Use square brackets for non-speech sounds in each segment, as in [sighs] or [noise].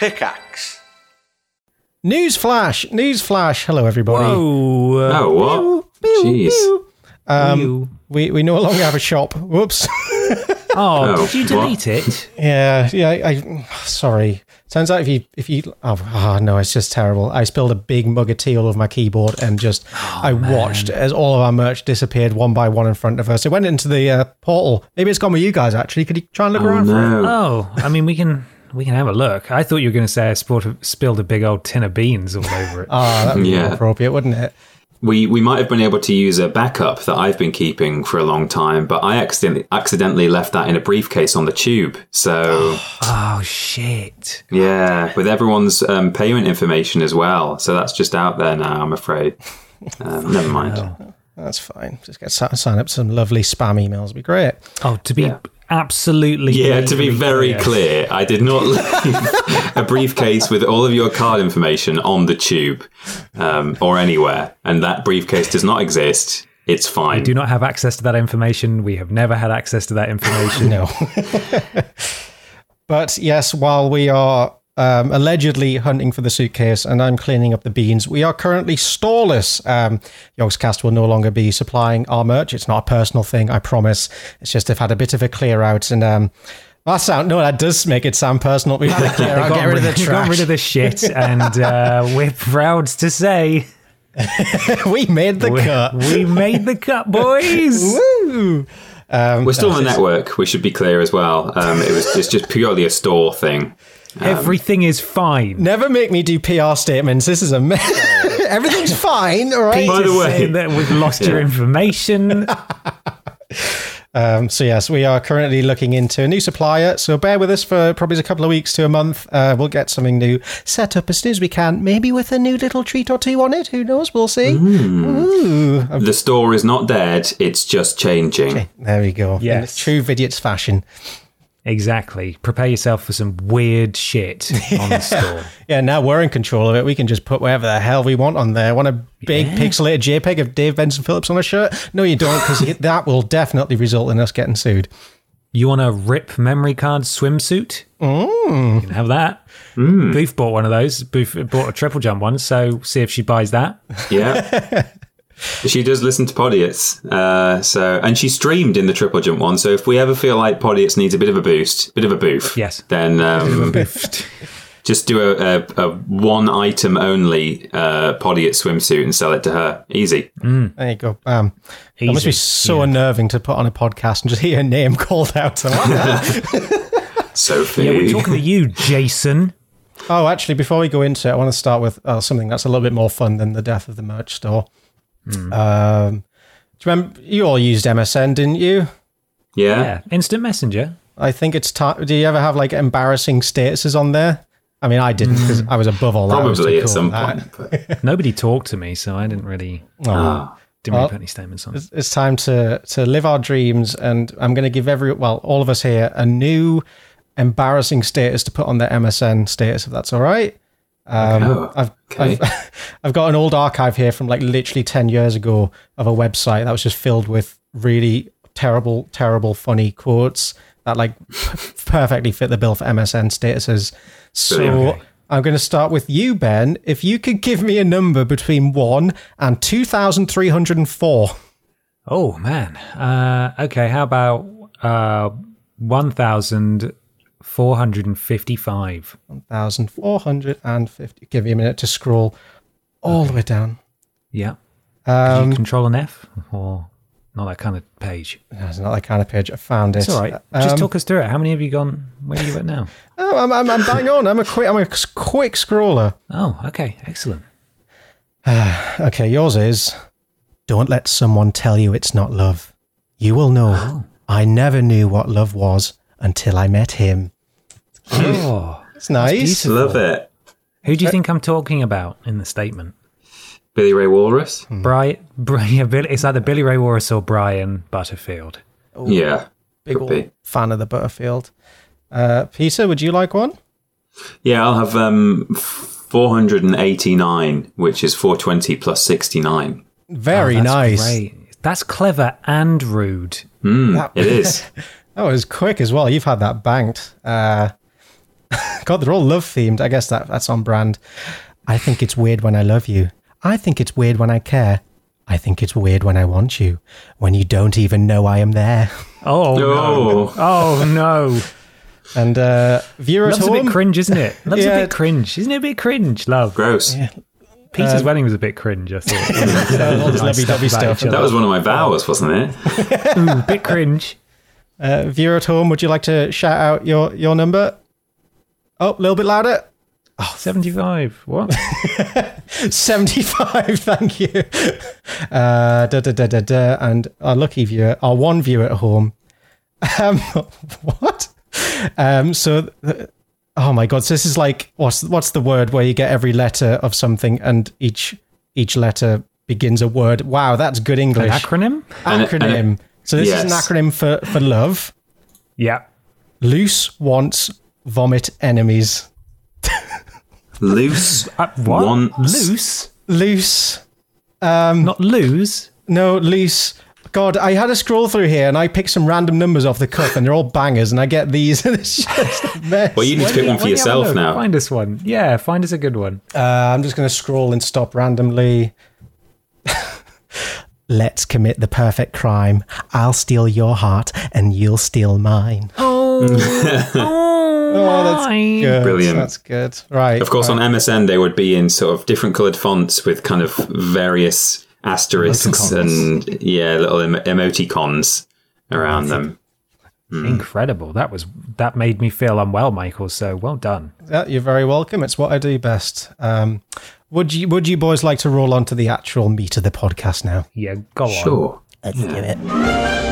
Pickaxe. News flash, news flash. Hello, everybody. Whoa. Oh, what? Jeez. you- um, We we no longer have a shop. Whoops. [laughs] Oh, Oh, did you what? delete it? yeah, yeah. I, I sorry. Turns out if you if you oh, oh no, it's just terrible. I spilled a big mug of tea all over my keyboard and just oh, I watched as all of our merch disappeared one by one in front of us. It went into the uh, portal. Maybe it's gone with you guys. Actually, could you try and look Oh, around for it? no. Oh, I mean, we can we can have a look. I thought you were going to say I spilled a, spilled a big old tin of beans all over it. [laughs] Ah, that would be Yeah. more appropriate, wouldn't it? We we might have been able to use a backup that I've been keeping for a long time, but I accidentally accidentally left that in a briefcase on the tube. So [gasps] oh shit! yeah, with everyone's um, payment information as well. So that's just out there now. I'm afraid. [laughs] Um, never mind. That's fine. Just get sign sign up some lovely spam emails. It'd be great. Oh, to be absolutely Yeah, to be very clear. clear, I did not leave a briefcase with all of your card information on the tube um, or anywhere, and that briefcase does not exist. It's fine. I do not have access to that information. We have never had access to that information. [laughs] No. [laughs] but yes, while we are um, allegedly hunting for the suitcase and I'm cleaning up the beans, we are currently storeless. Um, Yogscast will no longer be supplying our merch. It's not a personal thing, I promise. It's just they've had a bit of a clear out and. Um, that sound no, that does make it sound personal. We've had a clear out, get rid of the We've gotten trash. rid of the shit, and uh, we're proud to say [laughs] we made the we, cut. we made the cut, boys. [laughs] Woo! Um, We're still on the network. We should be clear as well. Um, it was it's just purely a store thing. Everything is fine. Never make me do PR statements. This is a me- [laughs] everything's fine. All right. By the way- saying that we've lost your information. [laughs] Um, so yes, we are currently looking into a new supplier. So bear with us for probably a couple of weeks to a month. Uh, we'll get something new set up as soon as we can. Maybe with a new little treat or two on it. Who knows? We'll see. Ooh. The store is not dead. It's just changing. There we go. Yes. In true Vidiots fashion. Exactly. Prepare yourself for some weird shit [laughs] on the store. Yeah, now we're in control of it. We can just put whatever the hell we want on there. Want a big pixelated JPEG of Dave Benson Phillips on a shirt? No, you don't, because that will definitely result in us getting sued. You want a rip memory card swimsuit? Mm. You can have that. Mm. Booth bought one of those. Booth bought a triple jump one, so see if she buys that. Yeah. [laughs] she does listen to Podiots. Uh, so and she streamed in the triple jump one. So if we ever feel like Podiots needs a bit of a boost, bit of a boof, Yes. then um, [laughs] just do a, a, a one item only uh, Podiot swimsuit and sell it to her. Easy. There you go. Um, that must be so Yeah. unnerving to put on a podcast and just hear your name [laughs] called out. I like that. [laughs] Sophie. Yeah, we're talking to you, Jason. oh, actually, before we go into it, I want to start with uh, something that's a little bit more fun than the death of the merch store. Um, do you remember you all used MSN, didn't you? yeah. Yeah, instant messenger. I think it's time. Do you ever have like embarrassing statuses on there? I mean, I didn't because I was above all that. I was too Probably at cool some point. But, [laughs] Nobody talked to me, so I didn't really ah. didn't really put any statements on. It's, it's time to to live our dreams, and I'm going to give every well, all of us here a new embarrassing status to put on their MSN status, if that's all right. Um, Oh, I've, okay. I've [laughs] I've got an old archive here from like literally ten years ago of a website that was just filled with really terrible, terrible, funny quotes that like [laughs] perfectly fit the bill for MSN statuses. So. Brilliant. I'm going to start with you, Ben. If you could give me a number between 1 and 2,304. Oh man. Uh, okay, how about uh, one thousand four hundred and fifty-five? 1,450. Give me a minute to scroll all the way down. Yeah. Um, you control an F or not that kind of page? It's not that kind of page. I found it. It's all right. Um, Just talk us through it. How many have you gone? Where are you at now? [laughs] oh, I'm, I'm, I'm bang on. I'm a quick. I'm a quick scroller. Oh, okay, excellent. [sighs] Okay, yours is. Don't let someone tell you it's not love. You will know. Oh. I never knew what love was until I met him. Oh, It's nice. Love it. who do you think I'm talking about in the statement? Billy Ray Walrus. Brian, Brian, Bill- it's either Billy Ray Walrus or Brian Butterfield. Yeah. Big could old be. fan of the Butterfield. Uh, Peter, would you like one? Yeah, I'll have um, 489, which is 420 plus 69. Very That's nice. Great. That's clever and rude. Mm, it is. [laughs] That was quick as well. You've had that banked. Uh, [laughs] God, they're all love themed. I guess that that's on brand. I think it's weird when I love you. I think it's weird when I care. I think it's weird when I want you. When you don't even know I am there. [laughs] Oh no! Oh. Oh no! And uh, viewer at Love's a bit cringe, isn't it? [laughs] Love's Yeah. a bit cringe. Isn't it a bit cringe? Love. Gross. Peter's wedding was a bit cringe. I thought. All this Nice lovey-dovey stuff stuff. That was one of my vows, wasn't it? Ooh, bit cringe. Uh, viewer at home, would you like to shout out your your number? Oh, a little bit louder. Oh, Seventy-five. What? [laughs] 75 [laughs] thank you uh da, da, da, da, da. and our lucky viewer our one viewer at home um [laughs] what um so th- oh my god so this is like what's what's the word where you get every letter of something and each each letter begins a word wow that's good An english acronym? And- acronym so this is an acronym for for love Yeah. loose wants vomit enemies Loose. [laughs] Uh, what? Once- Loose? loose Not lose. No, loose. God, I had a scroll through here and I picked some random numbers off the cuff and they're all bangers and I get these [laughs] and it's just a mess. Well, you need to pick one for Why you yourself now. Find us one. Yeah, find us a good one. Uh, I'm just going to scroll and stop randomly. [laughs] Let's commit the perfect crime. I'll steal your heart and you'll steal mine. Oh, Oh, that's good. Brilliant. That's good. Right. Of course, on MSN, they would be in sort of different coloured fonts with kind of various asterisks and yeah, little em- emoticons around them. Incredible. That was that made me feel unwell, Michael. So well done. Yeah, you're very welcome. It's what I do best. Um, would you Would you boys like to roll on to the actual meat of the podcast now? Yeah, go on. Sure. Let's do it.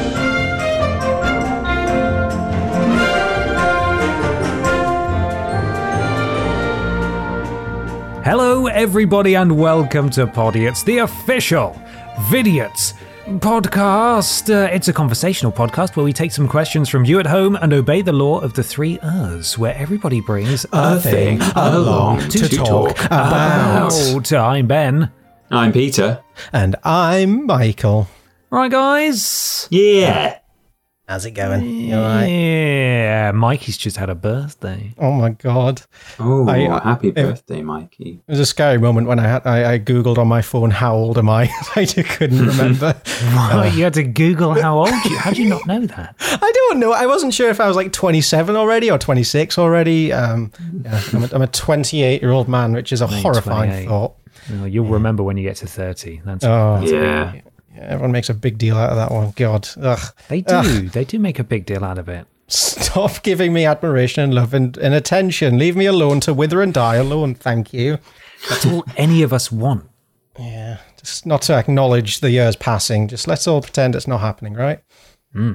Hello, everybody, and welcome to Podiots, the official Vidiots podcast. Uh, it's a conversational podcast where we take some questions from you at home and obey the law of the three Ers, where everybody brings a, thing along to talk about. I'm Ben. I'm Peter. And I'm Michael. Right, guys. Yeah. How's it going? You all right? Yeah, Mikey's just had a birthday. Oh my god! Oh, I- happy birthday, Mikey. It was a scary moment when I had I, I googled on my phone how old am I? [laughs] I just couldn't remember. [laughs] Right, you had to Google how old you. How do you not know that? [laughs] I don't know. I wasn't sure if I was like 27 already or 26 already. Um, yeah, I'm a, I'm a 28 year old man, which is a horrifying thought. Oh, you'll remember when you get to thirty. That's Oh, Yeah. yeah, everyone makes a big deal out of that one. God, ugh. they do. They do make a big deal out of it. stop giving me admiration and love and, and attention. Leave me alone to wither and die alone. Thank you. That's all any of us want. Yeah, just not to acknowledge the years passing. Just let's all pretend it's not happening, right? Hmm.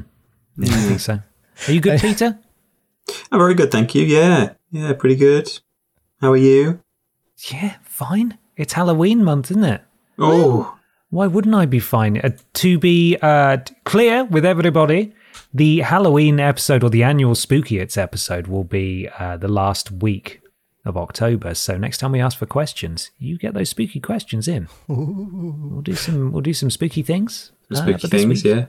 I think so. Are you good, [laughs] Peter? I'm very good, thank you. Yeah. Yeah, pretty good. How are you? Yeah, fine. It's Halloween month, isn't it? Oh, Why wouldn't I be fine? Uh, to be uh, clear with everybody, the Halloween episode or the annual Spooky It's episode will be uh, the last week of October. So next time we ask for questions, you get those spooky questions in. We'll do some. We'll do some spooky things. uh, spooky but things, week, yeah.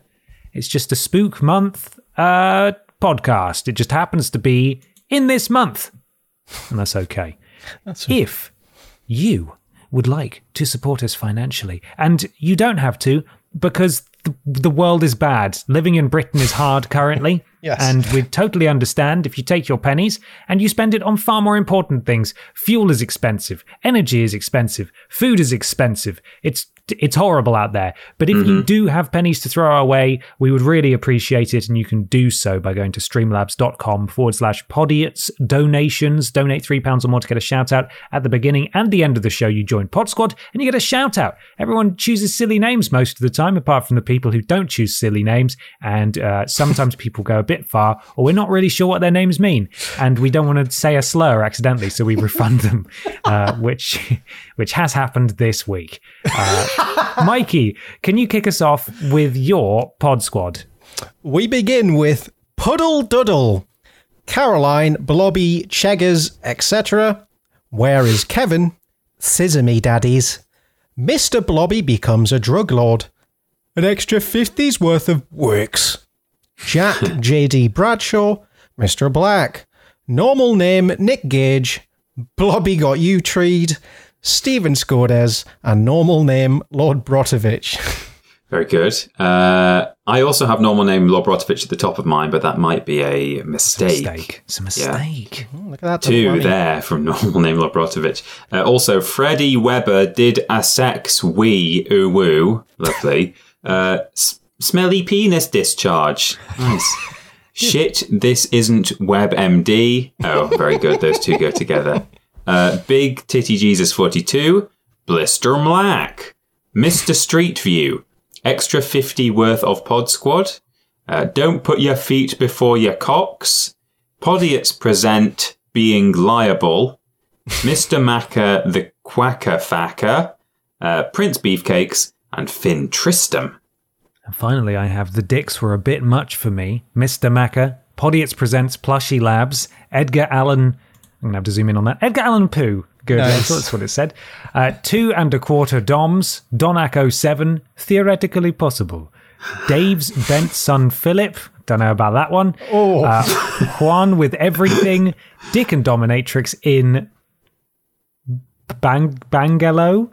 It's just a spook month uh, podcast. It just happens to be in this month, and that's okay. if you would like to support us financially, and you don't have to because the, the world is bad. Living in Britain is hard currently. Yes. And we totally understand if you take your pennies and you spend it on far more important things. Fuel is expensive, energy is expensive, food is expensive. It's it's horrible out there. But if you do have pennies to throw our way, we would really appreciate it. And you can do so by going to streamlabs.com forward slash podiots donations. Donate £3 or more to get a shout out at the beginning and the end of the show. You join Pod Squad and you get a shout out. Everyone chooses silly names most of the time, apart from the people who don't choose silly names. And uh, sometimes people go a bit far, or we're not really sure what their names mean. And we don't want to say a slur accidentally, so we refund them, [laughs] uh, which, which has happened this week. Uh, Mikey, can you kick us off with your Pod Squad? We begin with Puddle Duddle, Caroline, Blobby, Cheggers, etc. Where is Kevin? Scissor me, daddies. Mr. Blobby becomes a drug lord. An extra 50's worth of works. Jack [laughs] J.D. Bradshaw, Mr. Black. Normal name Nick Gage. Blobby got you treed. Steven Skordes. And normal name Lord Brotovich. [laughs] Very good. Uh, I also have normal name Lobrotovich at the top of mine, but that might be a mistake. Mistake. It's a mistake. Look at that. Two there from [laughs] normal name Lobrotovich. Uh, also, Freddie Weber did a sex wee oo woo. Lovely. Uh, smelly penis discharge. Nice. [laughs] Shit, this isn't WebMD. Oh, very good. Those two go together. Uh, Big Titty Jesus 42. Blister Black. Mr. Street View. Extra 50 worth of Pod Squad. Uh, don't put your feet before your cocks. Podiots present being liable. Mr. Macker the Quacker Facker. Uh, Prince Beefcakes. And Finn Tristram. And finally, I have The Dicks Were a Bit Much for Me, Mr. Macca, Podiots Presents Plushy Labs, Edgar Allan. I'm going to have to zoom in on that. Edgar Allan Pooh. Good. Nice. That's what it said. Uh, two and a quarter DOMs, Donac 07, theoretically possible. Dave's bent son Philip. Don't know about that one. Oh. Uh, Juan with everything. Dick and Dominatrix in Bang Bangalo.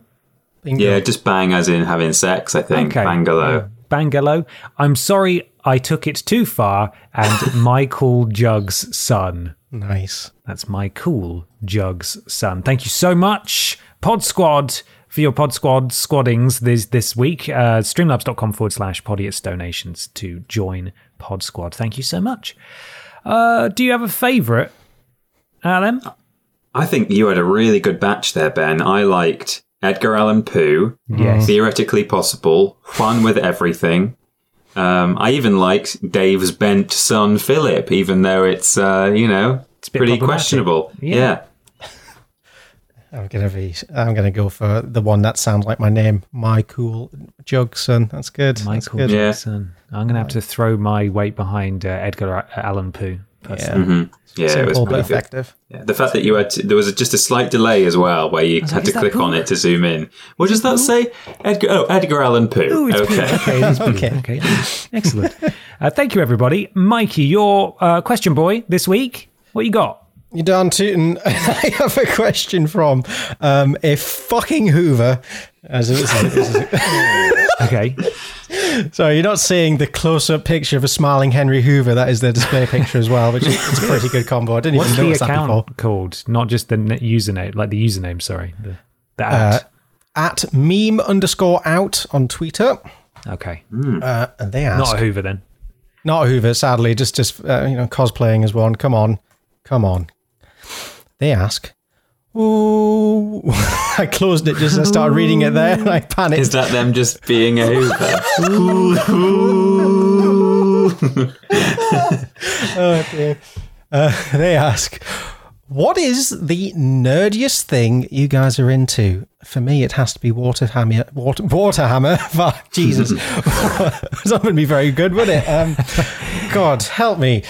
Bingo. Yeah, just bang as in having sex, I think. Okay. Bangalow. Bangalo. I'm sorry I took it too far. And [laughs] Michael Jug's son. Nice. That's my cool Jug's son. Thank you so much, Pod Squad, for your Pod Squad squaddings this this week. Uh, streamlabs.com forward slash podiots donations to join Pod Squad. Thank you so much. Uh, do you have a favourite, Alan? I think you had a really good batch there, Ben. I liked Edgar Allan Poe. Yes. Theoretically possible. Fun with everything. Um, I even like Dave's bent son Philip, even though it's uh, you know a bit pretty questionable. Yeah. Yeah. [laughs] I'm gonna be. I'm gonna go for the one that sounds like my name. My cool Jugson. That's good. That's Michael good. Yeah. I'm going to have to throw my weight behind uh, Edgar Allan Poe. Personally. Yeah. Yeah, it was pretty effective. Yeah, the fact that you had to, there was a, just a slight delay as well, where you had like, to click Poe? on it to zoom in. What does that say? Edgar. Oh, Edgar Allan Poe. Ooh, okay. Poe. Okay, it is Okay. [laughs] okay. Excellent. Uh, thank you, everybody. Mikey, your uh, question boy this week. What you got? You darn tootin'. [laughs] I have a question from um, a fucking Hoover. As it was, [laughs] Okay. Sorry, you're not seeing the close-up picture of a smiling Henry Hoover. That is their display picture as well, which is it's a pretty good combo. I didn't What's even the notice that before. account called? Not just the n- username, like the username, sorry. The, the Uh, at. At meme underscore out on Twitter. okay. Uh, and they ask. Not a Hoover then. Not a Hoover, sadly. Just, just uh, you know, cosplaying as one. Come on, come on. They ask. Ooh, [laughs] I closed it just as I started reading it there, and [laughs] I panicked. Is that them just being a Hoover? [laughs] Oh, dear. Uh, they ask, "What is the nerdiest thing you guys are into?" For me, it has to be Waterhammer. Water, Waterhammer. Fuck, Jesus, that wouldn't be very good, would it? Um, God help me.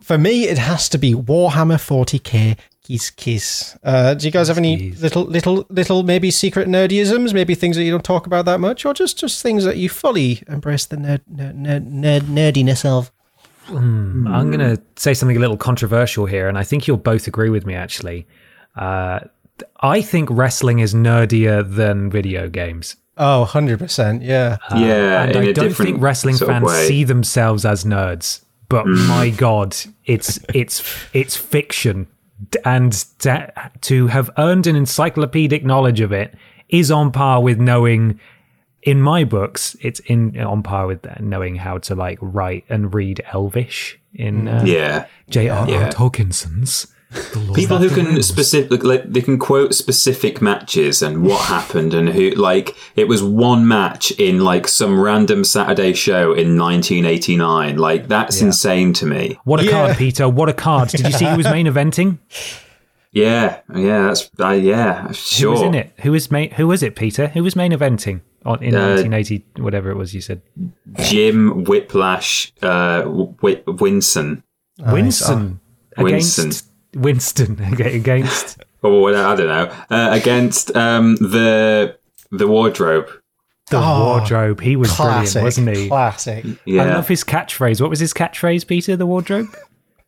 For me, it has to be Warhammer 40k. Kiss, kiss. Uh, do you guys have any Kiss. little, little, little, maybe secret nerdyisms? Maybe things that you don't talk about that much, or just, just things that you fully embrace the nerd, nerd, nerd, nerd nerdiness of? I'm going to say something a little controversial here, and I think you'll both agree with me, actually. Uh, I think wrestling is nerdier than video games. Oh, 100%. Yeah. yeah, and in I a don't think wrestling sort of fans way. see themselves as nerds. But my God, it's it's it's fiction, D- and to, have earned an encyclopedic knowledge of it is on par with knowing. In my books, it's in on par with knowing how to like write and read Elvish in uh, Yeah, J.R.R. Yeah. Tolkien's. The Lord people who can Rings. specific like they can quote specific matches and what happened and who like it was one match in like some random Saturday show in 1989. Like that's insane to me. What a Yeah. card, Peter! What a card! Did you see who was main eventing? Yeah, yeah, that's uh, yeah, Who sure. was in it? Who was main? Who was it, Peter? Who was main eventing on, in Uh, 1980, whatever it was you said? Jim Whiplash, uh, Wi- Winson. Winston Winston. against Winston okay, [laughs] against Or what? I don't know. Uh, against um, the the wardrobe. the Oh, wardrobe. He was Classic. brilliant, wasn't he? Classic. I love his catchphrase. What was his catchphrase, Peter? The wardrobe.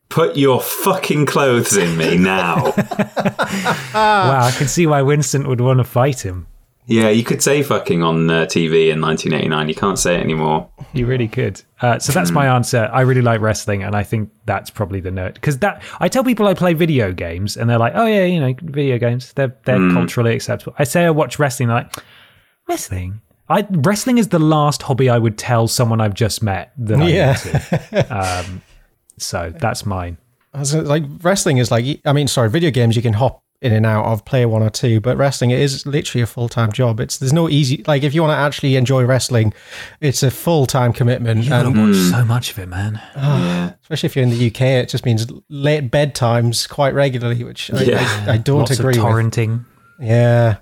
Put your fucking clothes in me now. [laughs] wow, I can see why Winston would want to fight him. Yeah, you could say fucking on uh, TV in 1989. You can't say it anymore. You really could. Uh, so that's my answer. I really like wrestling, and I think that's probably the nerd. Because that I tell people I play video games, and they're like, "Oh yeah, you know, video games. They're they're culturally acceptable." I say I watch wrestling, they're like wrestling. I wrestling is the last hobby I would tell someone I've just met that I'm Yeah. into. [laughs] Um, so that's mine. I like wrestling is like I mean, sorry, video games you can hop in and out of, play one or two, but wrestling it is literally a full time job. It's there's no easy like if you want to actually enjoy wrestling, it's a full time commitment, you and watch so much of it, man. Yeah. [sighs] especially if you're in the UK, it just means late bedtimes quite regularly, which I, Yeah. I, I don't Lots agree of with. torrenting. Yeah.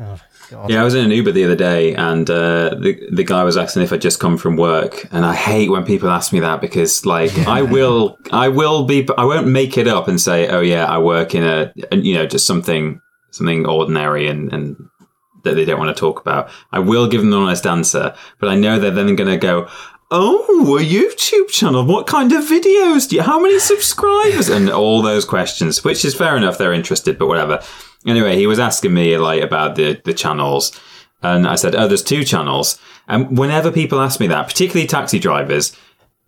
Oh, God. Yeah, I was in an Uber the other day, and uh, the the guy was asking if I'd just come from work, and I hate when people ask me that because, like, I will, I will be, I won't make it up and say, oh yeah, I work in a, you know, just something, something ordinary and and that they don't want to talk about. I will give them an honest answer, but I know they're then going to go. Oh, a YouTube channel. What kind of videos do you? How many subscribers? And all those questions, which is fair enough. They're interested, but whatever. Anyway, he was asking me like about the the channels, and I said, "Oh, there's two channels." And whenever people ask me that, particularly taxi drivers,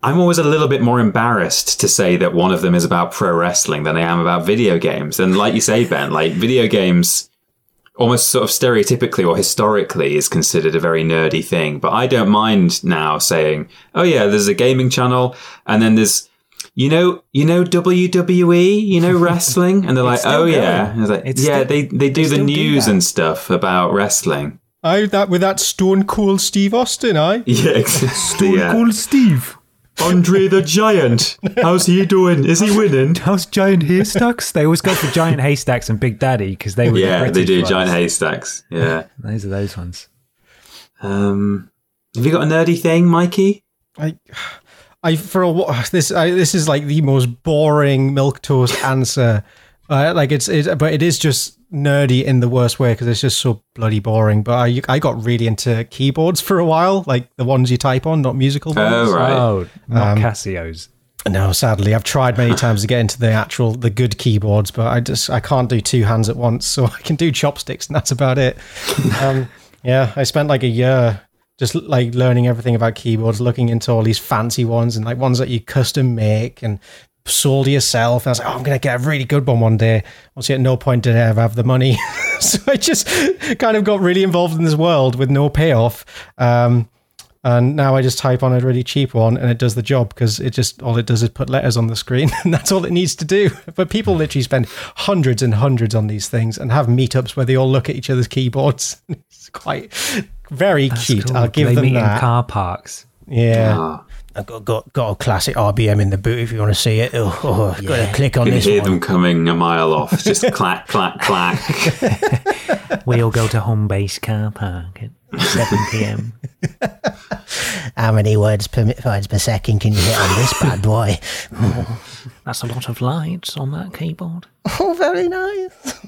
I'm always a little bit more embarrassed to say that one of them is about pro wrestling than I am about video games. And like you say, Ben, like video games almost sort of stereotypically or historically is considered a very nerdy thing. But I don't mind now saying, oh yeah, there's a gaming channel and then there's you know, you know WWE, you know [laughs] wrestling, and they're like, still "Oh yeah," and I was like, It's "Yeah, still- they they do the still do news and stuff about wrestling." I that with that Stone Cold Steve Austin, I [laughs] Yeah, exactly. [laughs] Stone yeah. Steve. Andre the Giant, how's he doing? Is he winning? How's giant haystacks? They always go for giant haystacks and Big Daddy because they were the Yeah, they do ones. giant haystacks. Yeah. Those are those ones. Um, have you got a nerdy thing, Mikey? I, I for a wh- this I, this is like the most boring milk toast answer. Uh, like it's it, but it is just nerdy in the worst way because it's just so bloody boring. But I I got really into keyboards for a while, like the ones you type on, not musical ones. Oh, right. Oh, not Um, Casio's. No, sadly, I've tried many [laughs] times to get into the actual the good keyboards, but I just I can't do two hands at once, so [laughs] I can do chopsticks, and that's about it. um, yeah, I spent like a year just like learning everything about keyboards, looking into all these fancy ones and like ones that you custom make and solder yourself. And I was like, oh, I'm gonna get a really good one one day. Obviously, at no point did I ever have the money, [laughs] so I just kind of got really involved in this world with no payoff. Um, and now I just type on a really cheap one and it does the job because it just all it does is put letters on the screen [laughs] and that's all it needs to do. But people literally spend hundreds and hundreds on these things and have meetups where they all look at each other's keyboards. [laughs] It's quite very cute. Cool. I'll give they them meet in that. car parks. yeah. Ah, I've got, got got a classic IBM in the boot if you want to see it. Oh, oh got to click on you can this hear one. them coming a mile off. Just clack, clack, clack. [laughs] We all go to Homebase car park at 7 p.m. [laughs] How many words per, words per second can you hit on this bad boy? [laughs] That's a lot of lights on that keyboard. Oh, very nice.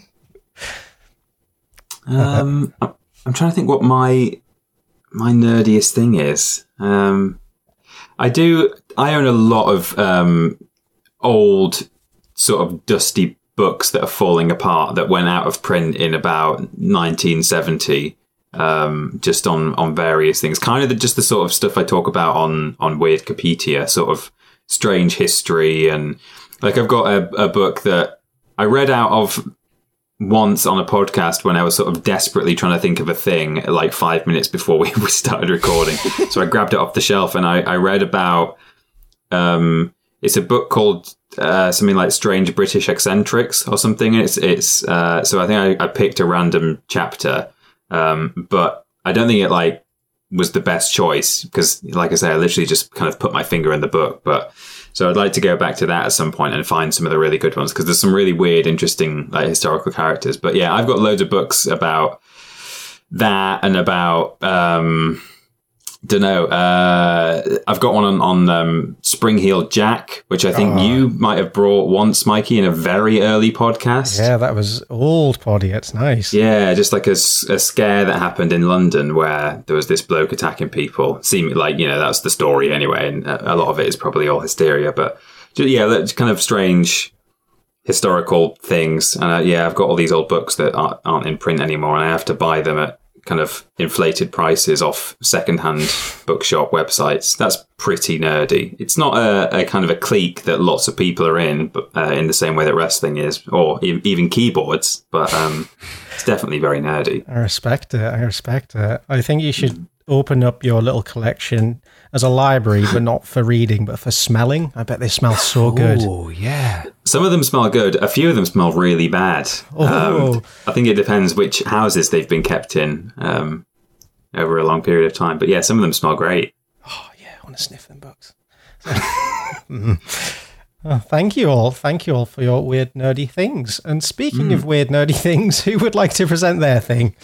Um, I'm trying to think what my my nerdiest thing is. Um, I do. I own a lot of um, old, sort of dusty books that are falling apart that went out of print in about 1970. Um, just on on various things, kind of the, just the sort of stuff I talk about on on Weirdcopedia, sort of strange history and like I've got a, a book that I read out of once on a podcast when I was sort of desperately trying to think of a thing like five minutes before we [laughs] we started recording. so I grabbed it off the shelf and I, I read about um it's a book called uh, something like Strange British Eccentrics or something. It's it's uh, so I think I, I picked a random chapter, um, but I don't think it like was the best choice because, like I say, I literally just kind of put my finger in the book. But so I'd like to go back to that at some point and find some of the really good ones because there's some really weird, interesting like historical characters. But yeah, I've got loads of books about that and about um don't know uh i've got one on, on um spring heel jack which i think you might have brought once mikey in a very early podcast Yeah, that was old poddy. It's nice. yeah, just like a scare that happened in London where there was this bloke attacking people. Seem like you know that's the story anyway, and a a lot of it is probably all hysteria. But yeah, that's kind of strange historical things. And uh, yeah, I've got all these old books that aren't, aren't in print anymore, and I have to buy them at kind of inflated prices off secondhand bookshop websites. That's pretty nerdy. It's not a, a kind of a clique that lots of people are in, but uh, in the same way that wrestling is, or e- even keyboards. But um, it's definitely very nerdy. I respect it. I respect it. I think you should open up your little collection as a library, but not for reading, but for smelling. I bet they smell so good. Oh yeah. Some of them smell good. A few of them smell really bad. Oh. Um, I think it depends which houses they've been kept in um, over a long period of time. But yeah, some of them smell great. Oh, yeah, I want to sniff them books. [laughs] Oh, thank you all. Thank you all for your weird, nerdy things. And speaking of weird, nerdy [laughs] things, who would like to present their thing?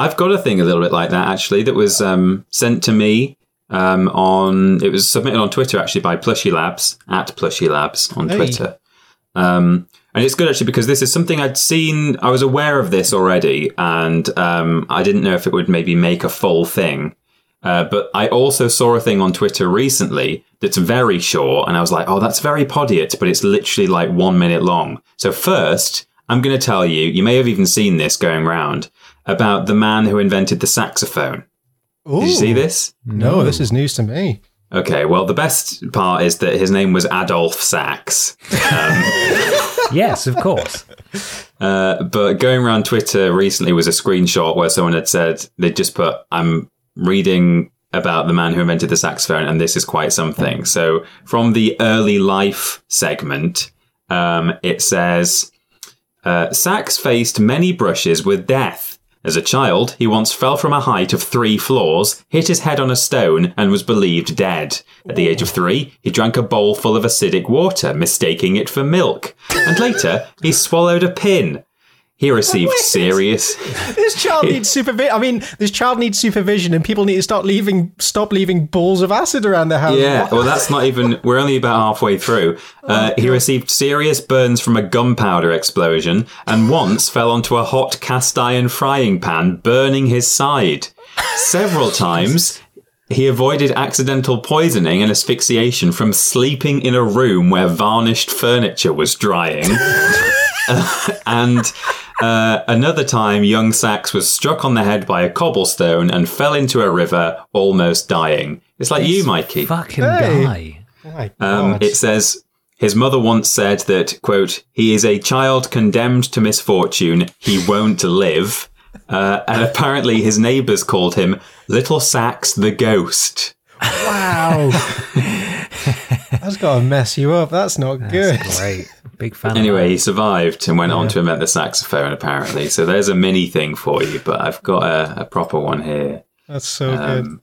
I've got a thing a little bit like that actually that was um, sent to me um, on. It was submitted on Twitter actually by Plushy Labs at Plushy Labs on Hey. Twitter. Um, and it's good actually because this is something I'd seen. I was aware of this already, and um, I didn't know if it would maybe make a full thing. Uh, but I also saw a thing on Twitter recently that's very short, and I was like, "Oh, that's very podiot," but it's literally like one minute long. So first, I'm going to tell you. You may have even seen this going round about the man who invented the saxophone. Ooh. Did you see this? No, this is news to me. Okay, well, the best part is that his name was Adolphe Sax. [laughs] Yes, of course. [laughs] Uh, but going around Twitter recently was a screenshot where someone had said they just put, "I'm reading about the man who invented the saxophone, and this is quite something." So from the early life segment, um, it says, uh, "Sax faced many brushes with death." As a child, he once fell from a height of three floors, hit his head on a stone, and was believed dead. At the age of three, he drank a bowl full of acidic water, mistaking it for milk. And later, he swallowed a pin. He received serious. [laughs] This child needs supervision. I mean, this child needs supervision, and people need to start leaving, stop leaving balls of acid around their house. Yeah, well, that's not even. We're only about halfway through. [laughs] Uh, he received serious burns from a gunpowder explosion, and [laughs] once fell onto a hot cast iron frying pan, burning his side. Several times, he avoided accidental poisoning and asphyxiation from sleeping in a room where varnished furniture was drying. [laughs] and uh, another time, young Sax was struck on the head by a cobblestone and fell into a river, almost dying. It's like you, Mikey. Fucking Hey. guy. Um, God. it says his mother once said that quote he is a child condemned to misfortune. He won't live. Uh, and apparently his neighbours called him Little Sax the Ghost. wow. [laughs] That's got to mess you up. That's not good. Great. Big fan. Anyway, he survived and went on to invent the saxophone apparently. So there's a mini thing for you, but I've got a, a proper one here. That's so good. Um,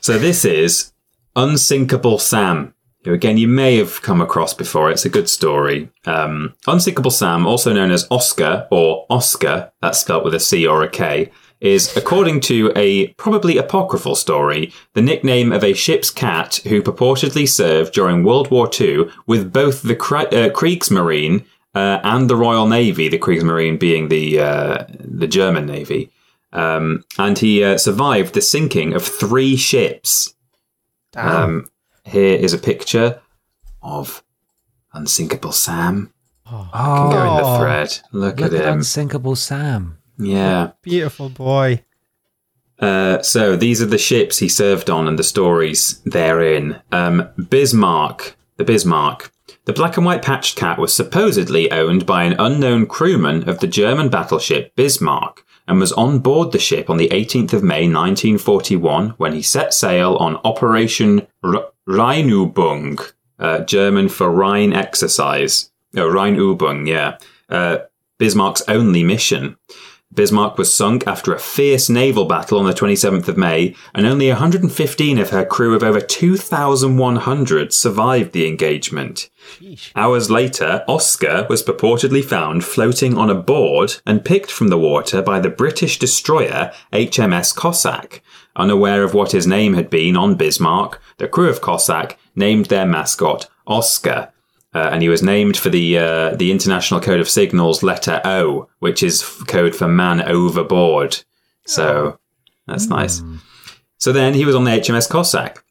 so this is Unsinkable Sam, who again you may have come across before. It's a good story. Um, Unsinkable Sam, also known as Oscar or Oscar, that's spelt with a C or a K, is, according to a probably apocryphal story, the nickname of a ship's cat who purportedly served during World War II with both the Kra- uh, Kriegsmarine uh, and the Royal Navy, the Kriegsmarine being the uh, the German Navy. Um, and he uh, survived the sinking of three ships. Um, here is a picture of Unsinkable Sam. Oh, Go in the Oh, thread. Look, look at at him. Unsinkable Sam. Yeah. Beautiful boy. Uh, so these are the ships he served on and the stories therein. Um, Bismarck, the Bismarck. The black and white patched cat was supposedly owned by an unknown crewman of the German battleship Bismarck and was on board the ship on the 18th of May 1941 when he set sail on Operation R- Rheinübung, uh, German for Rhine exercise. Oh, Rheinübung, yeah. Uh, Bismarck's only mission. Bismarck was sunk after a fierce naval battle on the 27th of May, and only 115 of her crew of over 2,100 survived the engagement. Hours later, Oscar was purportedly found floating on a board and picked from the water by the British destroyer HMS Cossack. Unaware of what his name had been on Bismarck, the crew of Cossack named their mascot Oscar. Uh, and he was named for the uh, the International Code of Signals letter O, which is f- code for man overboard. So that's nice. So then he was on the HMS Cossack.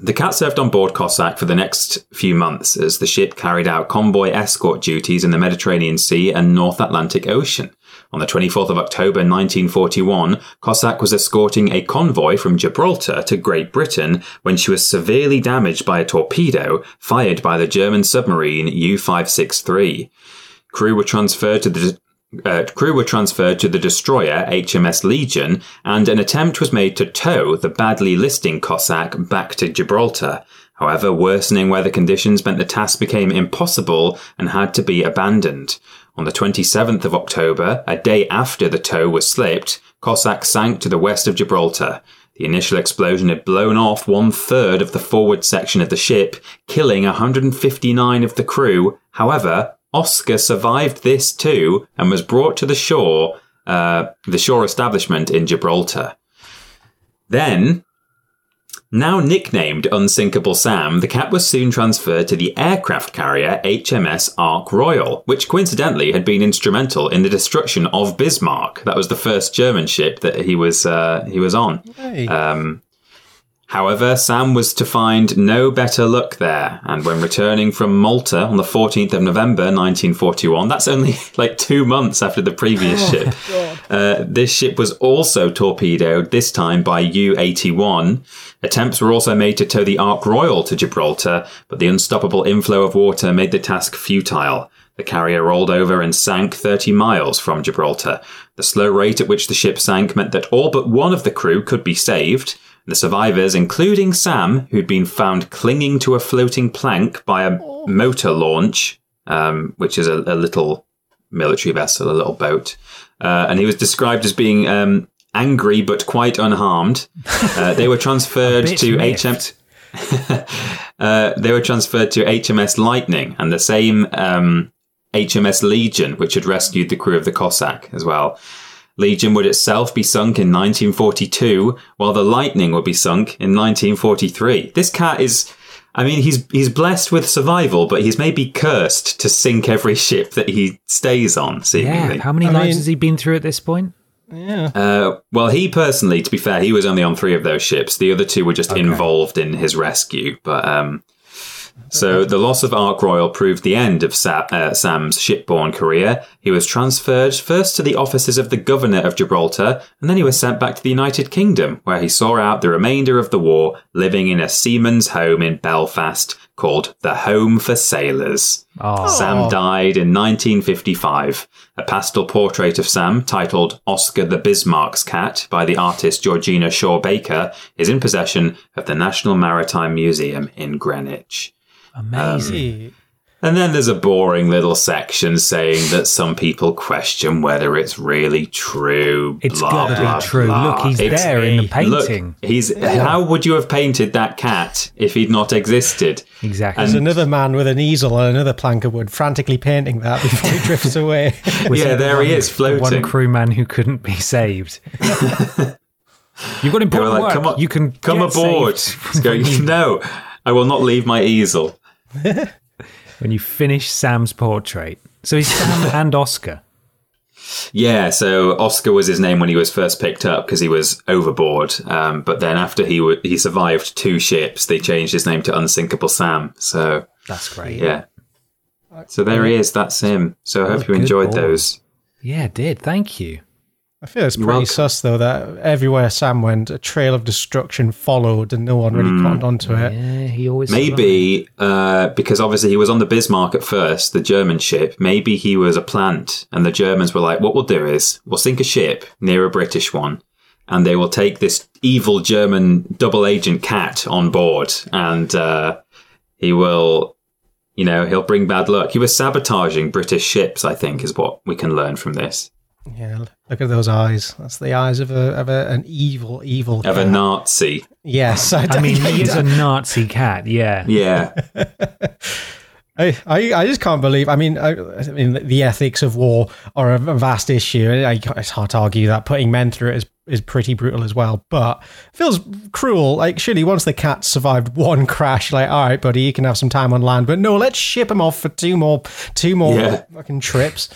The cat served on board Cossack for the next few months as the ship carried out convoy escort duties in the Mediterranean Sea and North Atlantic Ocean. On the 24th of October 1941, Cossack was escorting a convoy from Gibraltar to Great Britain when she was severely damaged by a torpedo fired by the German submarine U-563. Crew were transferred to the uh, crew were transferred to the destroyer HMS Legion, and an attempt was made to tow the badly listing Cossack back to Gibraltar. However, worsening weather conditions meant the task became impossible and had to be abandoned. On the 27th of October, a day after the tow was slipped, Cossack sank to the west of Gibraltar. The initial explosion had blown off one third of the forward section of the ship, killing 159 of the crew. However, Oscar survived this too and was brought to the shore, uh, the shore establishment in Gibraltar. Then, now nicknamed Unsinkable Sam, the cat was soon transferred to the aircraft carrier HMS Ark Royal, which coincidentally had been instrumental in the destruction of Bismarck. That was the first German ship that he was uh, he was on. Hey. Um, however, Sam was to find no better luck there, and when returning from Malta on the 14th of November 1941, that's only [laughs] like two months after the previous ship, uh, this ship was also torpedoed, this time by U 81. Attempts were also made to tow the Ark Royal to Gibraltar, but the unstoppable inflow of water made the task futile. The carrier rolled over and sank 30 miles from Gibraltar. The slow rate at which the ship sank meant that all but one of the crew could be saved. The survivors, including Sam, who'd been found clinging to a floating plank by a motor launch, um, which is a, a little military vessel, a little boat. Uh, and he was described as being um, angry but quite unharmed. Uh, they were [laughs] transferred to miffed. HM. [laughs] uh, they were transferred to HMS Lightning and the same um, HMS Legion, which had rescued the crew of the Cossack as well. Legion would itself be sunk in 1942, while the Lightning would be sunk in 1943. This cat is. I mean, he's he's blessed with survival, but he's maybe cursed to sink every ship that he stays on. Seemingly, Yeah. How many I lives mean- has he been through at this point? Yeah. Uh, well, he personally, to be fair, he was only on three of those ships. The other two were just involved in his rescue. But um, so the loss of Ark Royal proved the end of uh, Sam's shipborne career. He was transferred first to the offices of the governor of Gibraltar, and then he was sent back to the United Kingdom, where he saw out the remainder of the war, living in a seaman's home in Belfast called the Home for Sailors. Oh, Sam died in 1955. A pastel portrait of Sam, titled Oscar the Bismarck's Cat by the artist Georgina Shaw Baker, is in possession of the National Maritime Museum in Greenwich. Amazing. Hey. And then there's a boring little section saying that some people question whether it's really true. It's blah, gotta blah, be true. blah. Look, he's It's- there in the Look, painting. he's how would you have painted that cat if he'd not existed? exactly. There's another man with an easel and another plank of wood frantically painting that before he [laughs] drifts away. yeah, there he is floating. One crewman who couldn't be saved. [laughs] You've got They were important like, work. come on, you can come get aboard. saved He's going, [laughs] no, I will not leave my easel. [laughs] when you finish Sam's portrait. So he's Sam [laughs] and Oscar. Yeah, so Oscar was his name when he was first picked up because he was overboard. Um, but then after he w- he survived two ships, they changed his name to Unsinkable Sam. So That's great. yeah, so there he is. That's him. So I hope you enjoyed those. Yeah, it did. Thank you. I feel it's You're pretty welcome. sus though that everywhere Sam went, a trail of destruction followed, and no one really Hmm. cottoned onto it. Yeah, he always Maybe uh, because obviously he was on the Bismarck at first, the German ship. Maybe he was a plant, and the Germans were like, "What we'll do is we'll sink a ship near a British one, and they will take this evil German double agent cat on board, and uh, he will." You know, he'll bring bad luck. He was sabotaging British ships, I think, is what we can learn from this. Yeah, look at those eyes. That's the eyes of a of a, an evil, evil. Of a. Nazi. Yes, I, I mean, he is a Nazi cat. Yeah. Yeah. [laughs] I, I, I just can't believe. I mean, I, I mean, the ethics of war are a vast issue. I, it's hard to argue that putting men through it is is pretty brutal as well. But it feels cruel. Like, surely once the cat survived one crash, like, all right, buddy, you can have some time on land. But no, let's ship him off for two more, two more Yeah. fucking trips.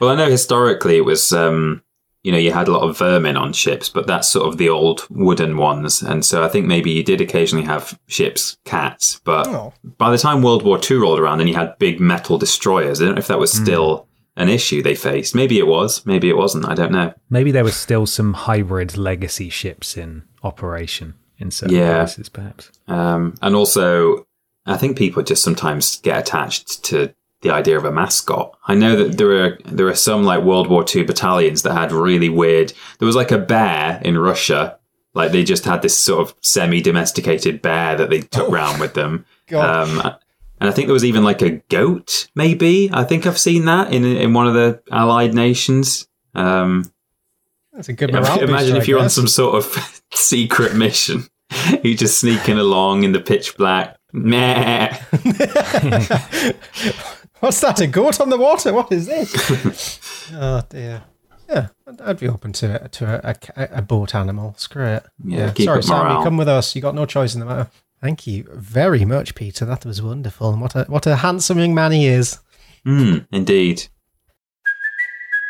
Well, I know historically it was, um, you know, you had a lot of vermin on ships, but that's sort of the old wooden ones. And so I think maybe you did occasionally have ships cats, but Oh. by the time World War II rolled around, then you had big metal destroyers. I don't know if that was still an issue they faced. Maybe it was, maybe it wasn't. I don't know. Maybe there was still some hybrid legacy ships in operation in certain Yeah. places, perhaps. Um, and also, I think people just sometimes get attached to the idea of a mascot. I know that there are there are some like World War II battalions that had really weird. There was like a bear in Russia. Like they just had this sort of semi-domesticated bear that they took round with them. Um, and I think there was even like a goat. Maybe I think I've seen that in in one of the Allied nations. Um, That's a good Imagine booster, if you're on some sort of [laughs] secret mission. You're just sneaking along in the pitch black. Meh. [laughs] [laughs] What's that? A goat on the water? What is this? [laughs] oh dear. Yeah, I'd- be open to it to a, a, a boat animal. Screw it. Yeah, keep Sorry, up Sam, you come with us. You got no choice in the matter. Thank you very much, Peter. That was wonderful. And what a what a handsome young man he is. Mm, indeed.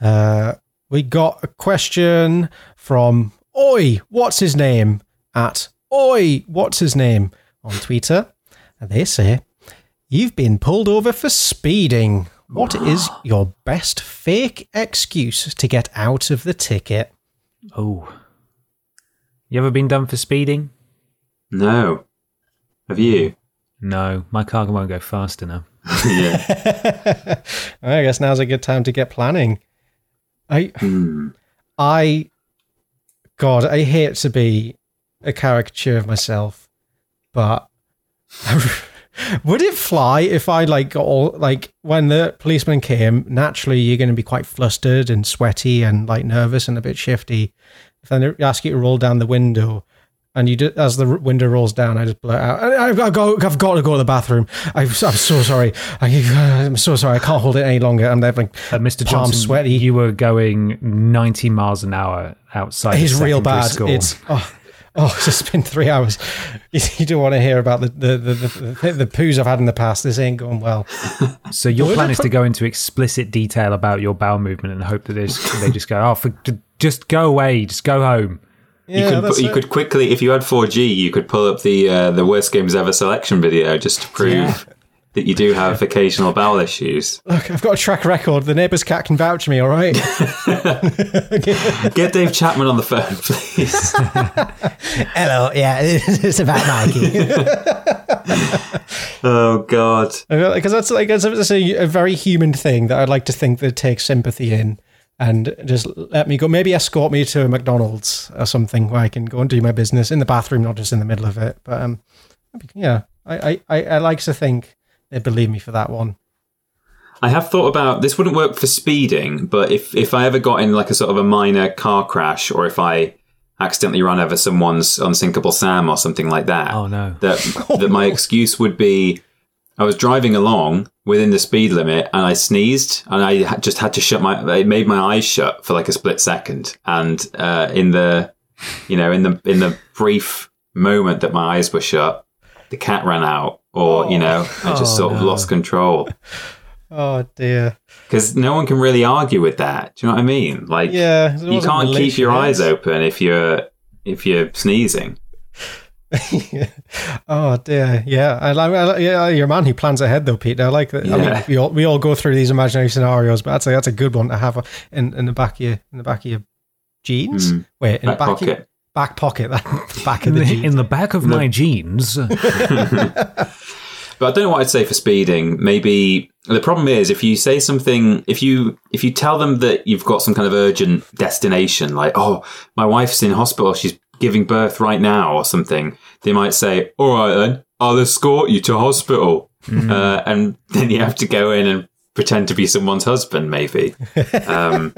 Uh, we got a question from Oi, what's his name? At Oi, what's his name? On Twitter. And they say, You've been pulled over for speeding. What is your best fake excuse to get out of the ticket? Oh. You ever been done for speeding? No. Have you? No, my car won't go fast enough. [laughs] yeah. [laughs] I guess now's a good time to get planning. I, Hmm. I, God, I hate to be a caricature of myself, but [laughs] would it fly if I like got all like when the policeman came? Naturally, you're going to be quite flustered and sweaty and like nervous and a bit shifty. If they ask you to roll down the window. And you do, as the window rolls down, I just blurt out, "I- I've got, I've got to go to the bathroom. I'm, I'm so sorry. I, [sighs] I'm so sorry. I can't hold it any longer. I'm like, Uh, Mr. Johnson, sweaty. you were going 90 miles an hour outside. It's real bad. School. It's oh, oh, it's just been three hours. You, you don't want to hear about the the, the the the poos I've had in the past. This ain't going well. [laughs] So your plan is to go into explicit detail about your bowel movement and hope that they just, they just go, oh, for, just go away, just go home. You could that's you could quickly, if you had 4G, you could pull up the uh, the worst games ever selection video just to prove that you do have occasional bowel issues. Look, I've got a track record. The neighbour's cat can vouch for me. All right. [laughs] Get Dave Chapman on the phone, please. [laughs] Hello. Yeah, [laughs] it's about Mikey. oh God. Because that's like it's, it's a, a very human thing that I'd like to think that takes sympathy in. And just let me go. Maybe escort me to a McDonald's or something where I can go and do my business in the bathroom, not just in the middle of it. But um, yeah, I I, I, I like to think they believe me for that one. I have thought about this wouldn't work for speeding, but if if I ever got in like a sort of a minor car crash, or if I accidentally run over someone's unsinkable Sam or something like that, Oh, no. that that my [laughs] excuse would be I was driving along within the speed limit and I sneezed and I just had to shut my I made my eyes shut for like a split second. And uh, in the you know in the in the brief moment that my eyes were shut the cat ran out or you know I just Oh, sort of no. lost control. [laughs] Oh dear. because no one can really argue with that. Do you know what I mean? Like Yeah, you can't keep your eyes open if you're if you're sneezing [laughs] oh dear, yeah. I, like- I, yeah, you're a man who plans ahead, though, Peter. I like that. I mean, we all we all go through these imaginary scenarios, but that's a, that's a good one to have in, in the back of your in the back of your jeans. Mm. Wait, in back the back Of your, pocket back pocket. That back In of the [laughs] the, jeans. in the back of my jeans. [laughs] But I don't know what I'd say for speeding. Maybe the problem is if you say something, if you if you tell them that you've got some kind of urgent destination, like oh my wife's in hospital, she's giving birth right now or something, they might say, all right then, I'll escort you to hospital, uh, and then you have to go in and pretend to be someone's husband, maybe. [laughs] Um,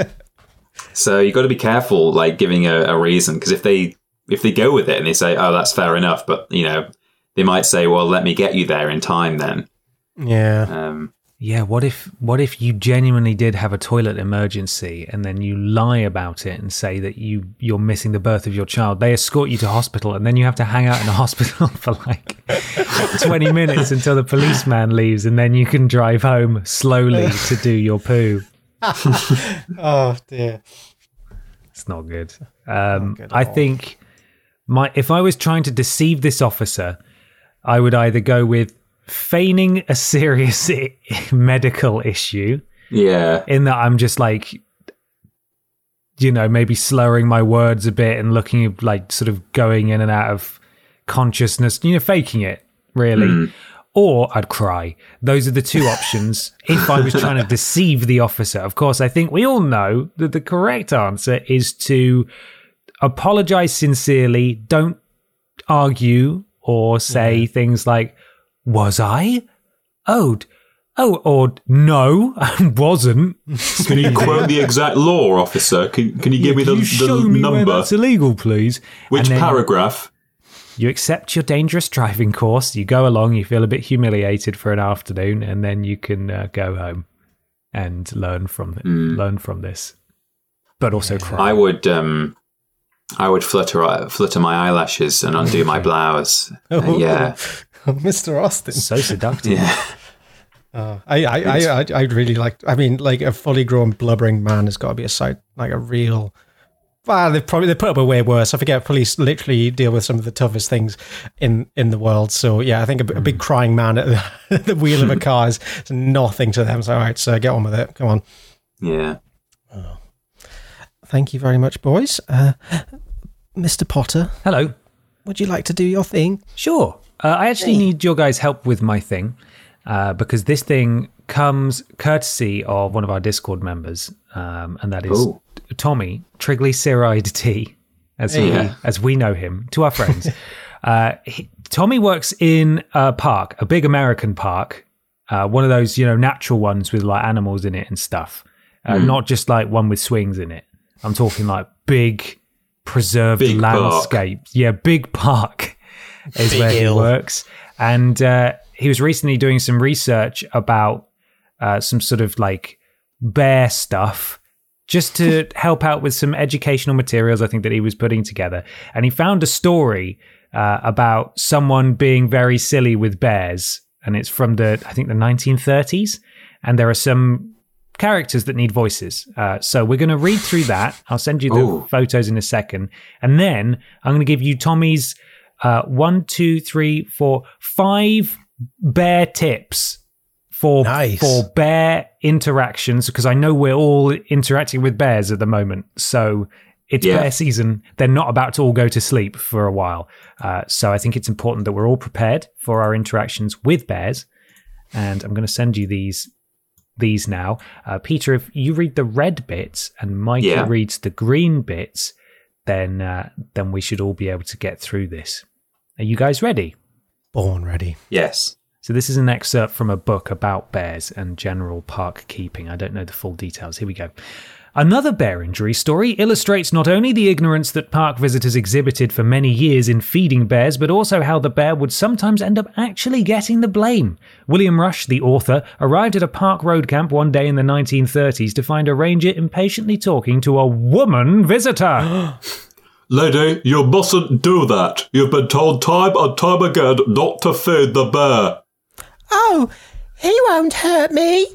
So you got to be careful, like giving a, a reason, because if they if they go with it and they say, "Oh, that's fair enough," but you know, they might say, "Well, let me get you there in time." Then, Yeah. um, Yeah, what if what if you genuinely did have a toilet emergency and then you lie about it and say that you you're missing the birth of your child? They escort you to hospital and then you have to hang out in a [laughs] hospital for like [laughs] 20 minutes until the policeman leaves and then you can drive home slowly [laughs] to do your poo. Oh dear. It's not good. Um, good I all. think my if I was trying to deceive this officer, I would either go with feigning a serious [laughs] medical issue yeah, in that I'm just like, you know, maybe slurring my words a bit and looking like sort of going in and out of consciousness, you know, faking it really. Hmm. Or I'd cry. Those are the two [laughs] options if I was trying to deceive the officer. Of course, I think we all know that the correct answer is to apologize sincerely, don't argue or say things like, Was I? Oh, oh, or no, [laughs] I wasn't. can you quote the exact law, officer? Can Can you give me the, the show me where number? that's illegal, please? Which paragraph? You accept your dangerous driving course. You go along. You feel a bit humiliated for an afternoon, and then you can uh, go home and learn from it, learn from this, but also cry. I would um, I would flutter flutter my eyelashes and undo my [laughs] blouse. Uh, yeah, [laughs] Mr. Austin. so seductive. yeah. I, I, I, I, I'd really like. I mean, like a fully grown blubbering man has got to be a sight, like a real. Well, they probably they put up a way worse. I forget. Police literally deal with some of the toughest things in in the world. So yeah, I think a, a big crying man at the, at [laughs] the wheel of a [laughs] car is, is nothing to them. So all right, so get on with it. Come on. Yeah. Thank you very much, boys. Uh, Mr. Potter, Hello. would you like to do your thing? Sure. Uh, I actually need your guys' help with my thing uh, because this thing comes courtesy of one of our Discord members, um, and that is Ooh. Tommy Triglyceride T, as he, Yeah. as we know him to our friends. [laughs] uh, he, Tommy works in a park, a big American park, uh, one of those you know natural ones with like animals in it and stuff, uh, not just like one with swings in it. I'm talking like big preserved Big park. Yeah, big park is where he works. And uh, he was recently doing some research about uh, some sort of like bear stuff just to [laughs] help out with some educational materials I think that he was putting together. And he found a story uh, about someone being very silly with bears. And it's from the, I think, the 1930s. And there are some characters that need voices. Uh, so we're going to read through that. I'll send you the Ooh. photos in a second. And then I'm going to give you Tommy's uh, one, two, three, four, five bear tips for Nice. for bear interactions because I know we're all interacting with bears at the moment. So it's Yeah. bear season. They're not about to all go to sleep for a while. Uh, so I think it's important that we're all prepared for our interactions with bears. And I'm going to send you these these now. Uh, Peter, if you read the red bits and Michael Yeah. reads the green bits, then uh, then we should all be able to get through this. Are you guys ready? Born ready. Yes. So this is an excerpt from a book about bears and general park keeping. I don't know the full details. Here we go. Another bear injury story illustrates not only the ignorance that park visitors exhibited for many years in feeding bears, but also how the bear would sometimes end up actually getting the blame. William Rush, the author, arrived at a park road camp one day in the 1930s to find a ranger impatiently talking to a woman visitor. Lady, you mustn't do that. You've been told time and time again not to feed the bear. Oh, he won't hurt me.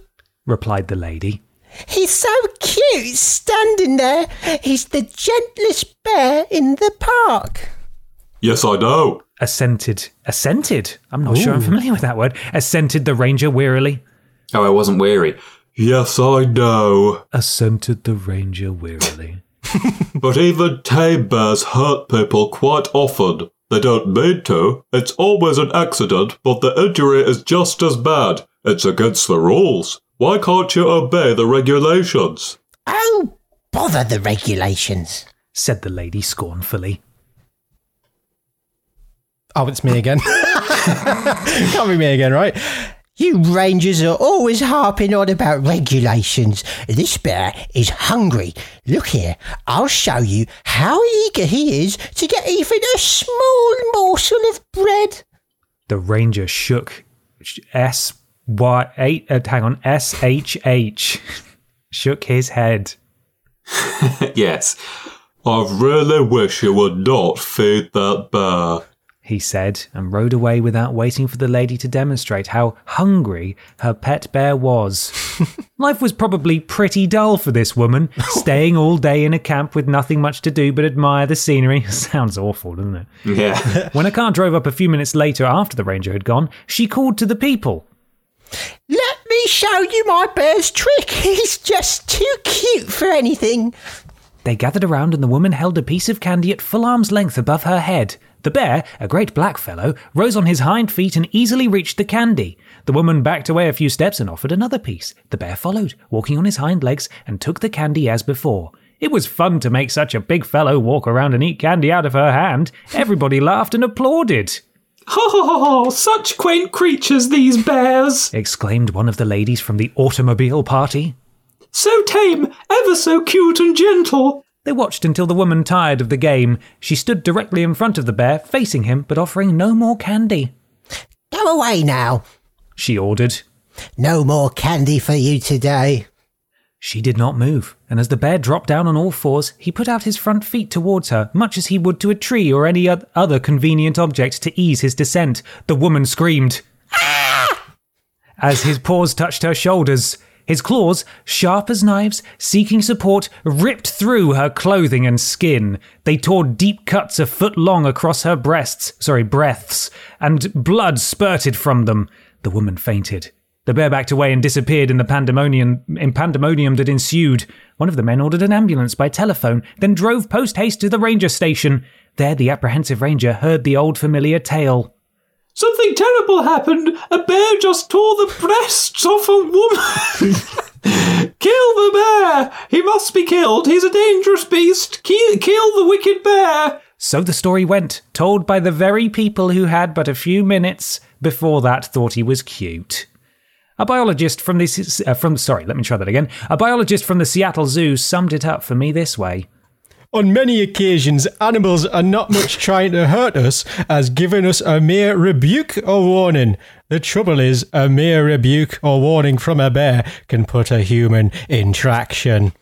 replied the lady. He's so cute standing there. He's the gentlest bear in the park. Yes, I know. Assented. Assented? I'm not sure I'm familiar with that word. Assented the ranger wearily. Oh, I wasn't weary. Yes, I know. Assented the ranger wearily. [laughs] But even tame bears hurt people quite often. They don't mean to. It's always an accident, but the injury is just as bad. It's against the rules. Why can't you obey the regulations? Oh, bother the regulations. said the lady scornfully. Oh, it's me again. [laughs] Can't be me again, right? You rangers are always harping on about regulations. This bear is hungry. Look here, I'll show you how eager he is to get even a small morsel of bread. The ranger shook S Y eight. Uh, hang on, S H H. [laughs] Shook his head. [laughs] yes. I really wish you would not feed that bear. He said, and rode away without waiting for the lady to demonstrate how hungry her pet bear was. [laughs] Life was probably pretty dull for this woman, [laughs] staying all day in a camp with nothing much to do but admire the scenery. [laughs] Sounds awful, doesn't it? Yeah. When a car drove up a few minutes later after the ranger had gone, she called to the people. Let me show you my bear's trick. He's just too cute for anything. They gathered around, and the woman held a piece of candy at full arm's length above her head. The bear, a great black fellow, rose on his hind feet and easily reached the candy. The woman backed away a few steps and offered another piece. The bear followed, walking on his hind legs, and took the candy as before. It was fun to make such a big fellow walk around and eat candy out of her hand. Everybody [laughs] laughed and applauded. [laughs] Oh, such quaint creatures, these bears. Exclaimed one of the ladies from the automobile party. So tame, ever so cute and gentle. They watched until the woman tired of the game. She stood directly in front of the bear, facing him, but offering no more candy. Go away now. She ordered. No more candy for you today. She did not move, and as the bear dropped down on all fours, he put out his front feet towards her, much as he would to a tree or any other convenient object to ease his descent. The woman screamed. Ah! As his paws touched her shoulders, his claws, sharp as knives, seeking support, ripped through her clothing and skin. They tore deep cuts a foot long across her breasts, sorry, breaths, and blood spurted from them. The woman fainted. The bear backed away and disappeared in the pandemonium, in pandemonium that ensued. One of the men ordered an ambulance by telephone, then drove post haste to the ranger station. There, the apprehensive ranger heard the old familiar tale. Something terrible happened. A bear just tore the breasts off a woman. [laughs] kill the bear. He must be killed. He's a dangerous beast. Kill, kill the wicked bear. So the story went, told by the very people who had but a few minutes before that thought he was cute. A biologist from this uh, from sorry, let me try that again. A biologist from the Seattle Zoo summed it up for me this way. On many occasions, animals are not much trying to hurt us as giving us a mere rebuke or warning. The trouble is, a mere rebuke or warning from a bear can put a human in traction.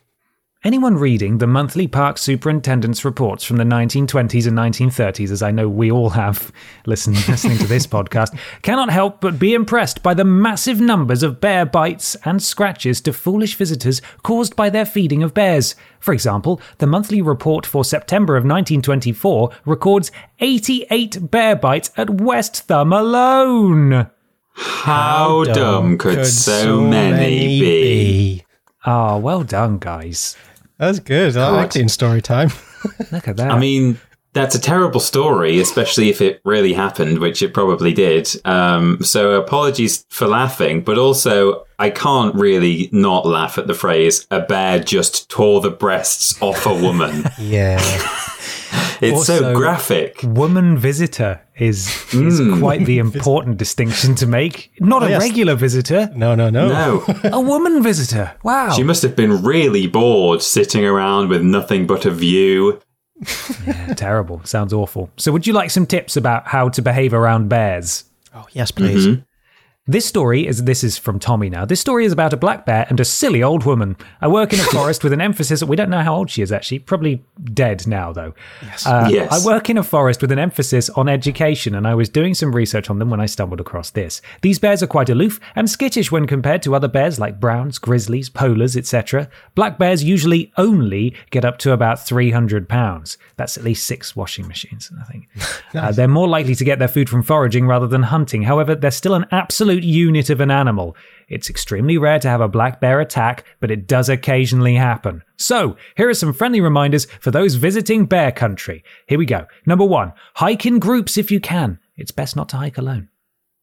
Anyone reading the monthly park superintendent's reports from the 1920s and 1930s, as I know we all have listen, listening to this [laughs] podcast, cannot help but be impressed by the massive numbers of bear bites and scratches to foolish visitors caused by their feeding of bears. For example, the monthly report for September of 1924 records 88 bear bites at West Thumb alone. How dumb could, so, many, be? Ah, well done, guys. That's good. I like it in story time. [laughs] Look at that. I mean, that's a terrible story, especially if it really happened, which it probably did. Um, so apologies for laughing, but also I can't really not laugh at the phrase "a bear just tore the breasts off a woman." [laughs] yeah. [laughs] it's so graphic. woman visitor is is hmm. quite the [laughs] important distinction to make. Not a yes. regular visitor, No, no, no. No, a woman visitor. Wow. she must have been really bored sitting around with nothing but a view. yeah, Terrible. Sounds awful. So, would you like some tips about how to behave around bears? Oh, yes, please. Mm-hmm. This story is this is from Tommy now. This story is about a black bear and a silly old woman. I work in a [laughs] forest with an emphasis. that We don't know how old she is actually. Probably dead now though. Yes. Uh, Yes. I work in a forest with an emphasis on education, and I was doing some research on them when I stumbled across this. These bears are quite aloof and skittish when compared to other bears like browns, grizzlies, polars, etc. Black bears usually only get up to about 300 pounds. That's at least six washing machines, I think. [laughs] Uh, they're more likely to get their food from foraging rather than hunting. However, they're still an absolute unit of an animal. It's extremely rare to have a black bear attack, but it does occasionally happen. So, here are some friendly reminders for those visiting bear country. Here we go. Number one, hike in groups if you can. It's best not to hike alone.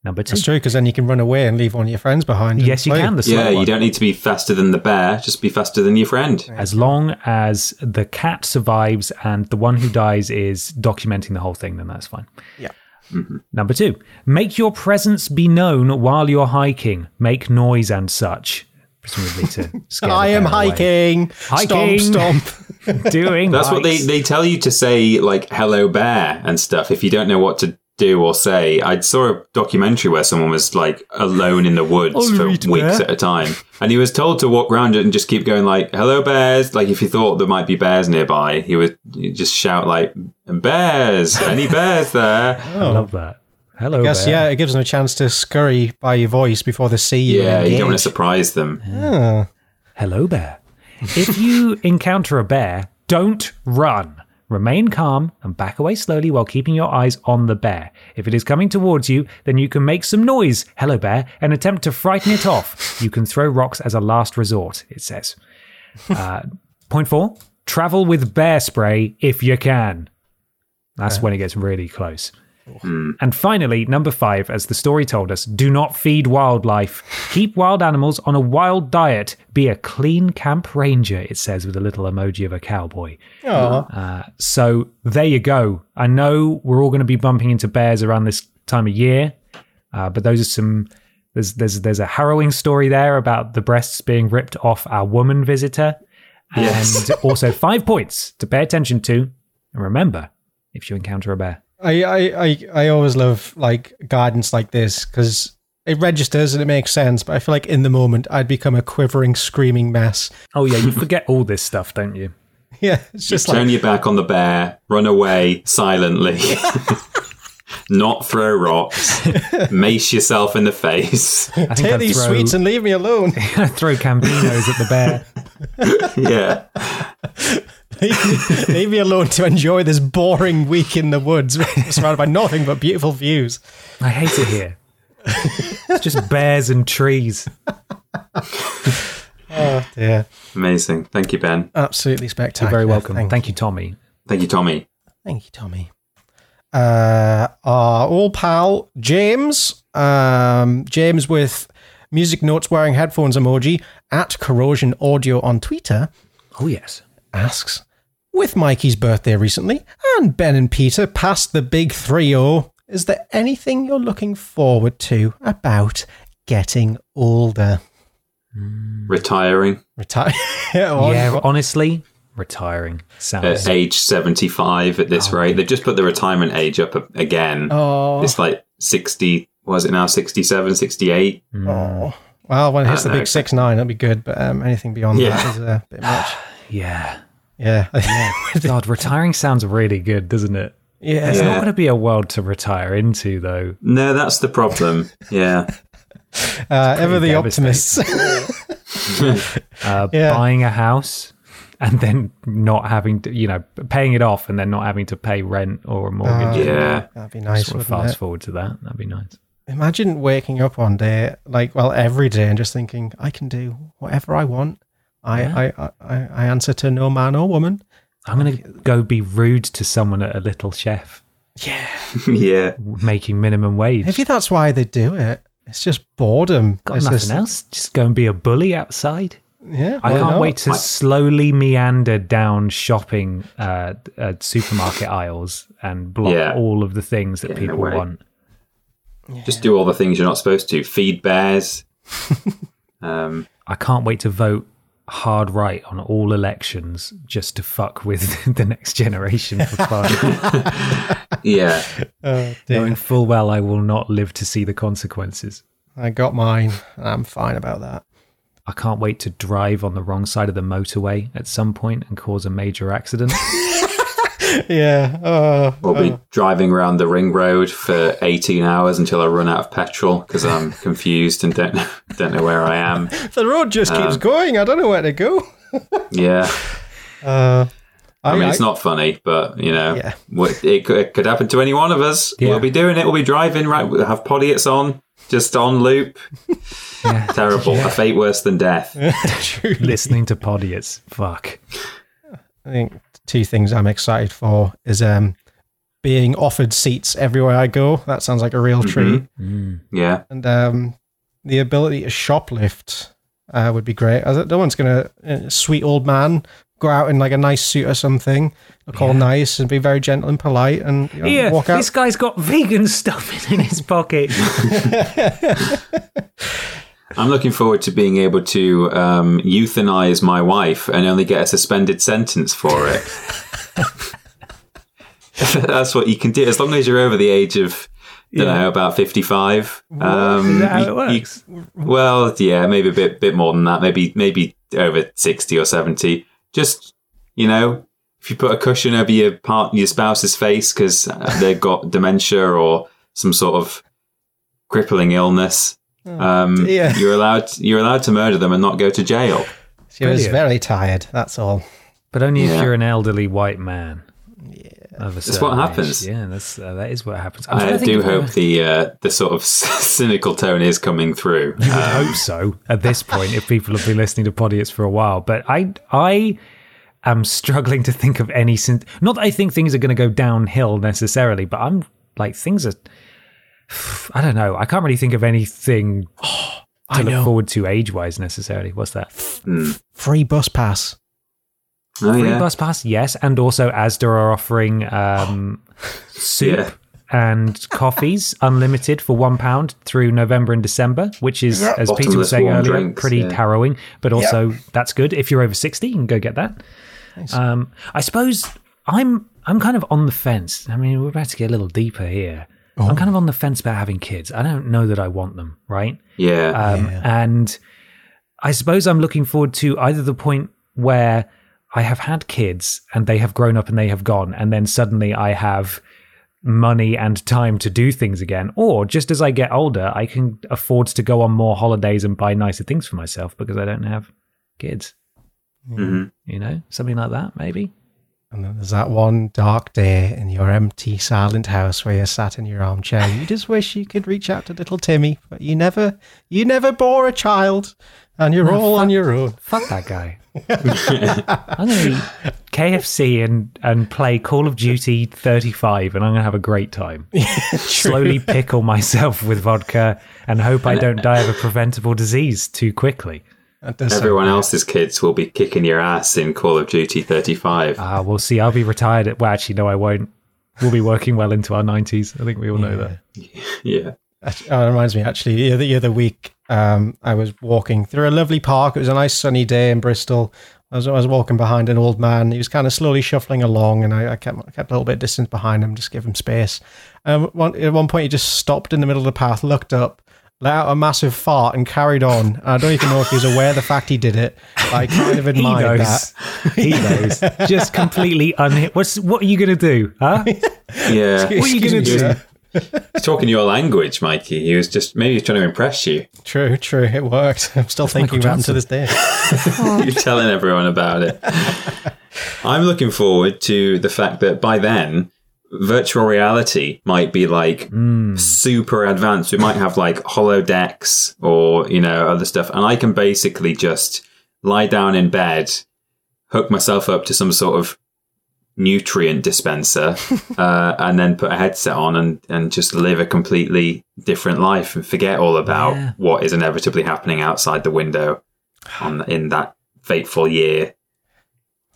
Number two, That's true, because then you can run away and leave one of your friends behind. yes, you Wait. can. The slow Yeah, one. you don't need to be faster than the bear. Just be faster than your friend. as long as the cat survives and the one who dies is documenting the whole thing, then that's fine. Yeah. Mm-hmm. Number two, make your presence be known while you're hiking. Make noise and such. Presumably to [laughs] scare I am bear away. hiking. Hiking. Stomp, stomp. [laughs] Doing That's what they, they tell you to say, like, hello bear and stuff, if you don't know what to do or say. I saw a documentary where someone was, like, alone in the woods for weeks bear. at a time. And he was told to walk around it and just keep going, like, hello bears. Like, if he thought there might be bears nearby, he would just shout, like, bears, any bears there? [laughs] I love that. Hello, I guess, bear. yeah, it gives them a chance to scurry by your voice before they see you. Yeah, and you don't want to surprise them. Ah. Hello, bear. If you encounter a bear, don't run. Remain calm and back away slowly while keeping your eyes on the bear. If it is coming towards you, then you can make some noise, hello bear, and attempt to frighten it off. You can throw rocks as a last resort, it says. Uh, [laughs] point four travel with bear spray if you can. That's when it gets really close. And finally, number five, as the story told us, do not feed wildlife. Keep wild animals on a wild diet. Be a clean camp ranger, it says with a little emoji of a cowboy. Uh, so there you go. I know we're all going to be bumping into bears around this time of year, uh, but those are some. There's there's there's a harrowing story there about the breasts being ripped off our woman visitor, and Yes. also five points to pay attention to. And remember, if you encounter a bear. I, I, I, I always love like guidance like this because it registers and it makes sense. But I feel like in the moment I'd become a quivering, screaming mess. Oh yeah, you forget all this stuff, don't you? [laughs] Yeah, it's just Turn like your back on the bear, run away silently, [laughs] not throw rocks, mace yourself in the face. [laughs] I take I'd these throw, sweets and leave me alone. throw Campinos at the bear. yeah. Leave, me, leave me alone to enjoy this boring week in the woods, [laughs] surrounded by nothing but beautiful views. I hate it here. It's just bears and trees. Oh dear, Amazing. Thank you, Ben. absolutely spectacular. You're very welcome. Thank, Thank you, Tommy. Thank you, Tommy. thank you, Tommy. Uh, our old pal James, um, James with music notes wearing headphones emoji at Corrosion Audio on Twitter. Oh yes. asks, with Mikey's birthday recently and Ben and Peter passed the big 3 0, is there anything you're looking forward to about getting older? Retiring Retire? [laughs] Yeah, honestly, retiring sounds. at age 75 at this rate. They've just put the retirement age up again. Oh, It's like 60, was it now 67, 68? oh. Well, when it hits the know. big 6 9, that'll be good, but um, anything beyond Yeah. that is a bit much. [sighs] yeah. [laughs] Yeah. God, retiring sounds really good, doesn't it? yeah. It's Yeah. not going to be a world to retire into, though. No, that's the problem. Yeah. [laughs] Uh, ever the devastating. optimists. [laughs] Uh, Yeah. Buying a house and then not having to, you know, paying it off and then not having to pay rent or a mortgage. Yeah. That'd be nice. sort of fast it? forward to that. That'd be nice. Imagine waking up one day, like, well, every day, and just thinking, I can do whatever I want. I, I, I, I I answer to no man or woman. I'm going to go be rude to someone at a little chef yeah. [laughs] Yeah, making minimum wage. Maybe that's why they do it. It's just boredom. Got It's nothing just- else. Just go and be a bully outside. Yeah, I can't not? wait to slowly meander down shopping uh, uh, supermarket aisles and block Yeah. all of the things that Get in the people way. want. Just do all the things you're not supposed to. Feed bears. [laughs] um, I can't wait to vote hard right on all elections just to fuck with [laughs] the next generation for fun, [laughs] yeah. Oh, knowing full well I will not live to see the consequences. I got mine. I'm fine about that. I can't wait to drive on the wrong side of the motorway at some point and cause a major accident. [laughs] [laughs] Yeah. Uh, oh, We'll be uh. driving around the ring road for 18 hours until I run out of petrol because I'm [laughs] confused and don't don't know where I am. [laughs] the road just keeps um, going. I don't know where to go. Yeah. Uh, I mean, it's not funny, but you know, Yeah. it, could, it could happen to any one of us. Yeah. We'll be doing it. We'll be driving. Right, we'll have podiots on, just on loop. Yeah. Terrible. A fate worse than death. Listening to podiots. Fuck. I think two things I'm excited for is um being offered seats everywhere I go. That sounds like a real treat. Mm. Yeah. And um the ability to shoplift uh, would be great. I No one's gonna uh, sweet old man go out in like a nice suit or something, look all nice and be very gentle and polite, and you know, Yeah, walk out. this guy's got vegan stuff in his pocket. [laughs] [laughs] I'm looking forward to being able to um, euthanize my wife and only get a suspended sentence for it. [laughs] That's what you can do as long as you're over the age of, you know, about 55. Um, Is that how you- you- well, yeah, maybe a bit bit more than that. Maybe maybe over 60 or 70. Just you know, if you put a cushion over your part your spouse's face because they've got dementia or some sort of crippling illness. Um, dear. you're allowed you're allowed to murder them and not go to jail. she was very tired. That's all. But only if you're an elderly white man. Yeah, That's what happens. Yeah, that's uh, that is what happens. I'm I do of- hope the uh, the sort of [laughs] cynical tone is coming through. [laughs] You would hope so at this point if people have been listening to Podiots for a while. But I I am struggling to think of any sin- not that I think things are going to go downhill necessarily, but I'm like things are [sighs] I don't know. I can't really think of anything [gasps] to look forward to age wise necessarily. What's that? Free bus pass. Oh Free yeah, bus pass, yes, and also Asda are offering um, [laughs] soup Yeah. and coffees [laughs] unlimited for one pound through November and December, which is, as Peter was saying earlier, drinks, pretty yeah. harrowing, but also that's good. If you're over sixty, you can go get that. Um, I suppose I'm I'm kind of on the fence. I mean, we're about to get a little deeper here. I'm kind of on the fence about having kids. I don't know that I want them, right? yeah. Um, And I suppose I'm looking forward to either the point where I have had kids and they have grown up and they have gone, and then suddenly I have money and time to do things again, or just as I get older, I can afford to go on more holidays and buy nicer things for myself because I don't have kids. Mhm. You know, something like that, maybe. And then there's that one dark day in your empty, silent house where you're sat in your armchair. You just wish you could reach out to little Timmy, but you never, you never bore a child, and you're ah, all on your own. Fuck that guy. [laughs] I'm going to eat KFC and, and play Call of Duty 35 and I'm going to have a great time. [laughs] Slowly pickle myself with vodka and hope I don't die of a preventable disease too quickly. That does sound Everyone weird. else's kids will be kicking your ass in Call of Duty 35. Ah, we'll see. I'll be retired. At, well, actually, no, I won't. We'll be working well into our 90s. I think we all know that. [laughs] yeah. Actually, Oh, it reminds me, actually, the other, the other week, um, I was walking through a lovely park. It was a nice sunny day in Bristol. I was, I was walking behind an old man. He was kind of slowly shuffling along, and I, I kept, I kept a little bit of distance behind him, just give him space. Um, one, at one point, he just stopped in the middle of the path, looked up, let out a massive fart, and carried on. I don't even know if he was aware of the fact he did it. I kind of [laughs] He admired knows. that. [laughs] He knows. Just completely unhit. What's what are you gonna do? Huh? [laughs] Yeah. What are you Excuse gonna me, do? sir. He's talking your language, Mikey. He was just maybe he's trying to impress you. True, true. It worked. I'm still thinking Michael about him to this day. You're telling everyone about it. I'm looking forward to the fact that by then, virtual reality might be like super advanced. We might have like holodecks or, you know, other stuff. And I can basically just lie down in bed, hook myself up to some sort of nutrient dispenser, [laughs] uh, and then put a headset on and, and just live a completely different life and forget all about Yeah. what is inevitably happening outside the window on in that fateful year.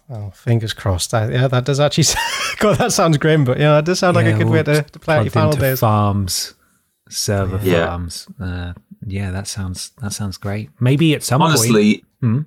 Oh, fingers crossed. That, yeah, that does actually. [laughs] God, that sounds grim, but yeah, that does sound like a good way we'll to, to play out your final days. Farms, server Yeah. farms. Uh, yeah, that sounds that sounds great. Maybe at some point. Honestly, Hmm?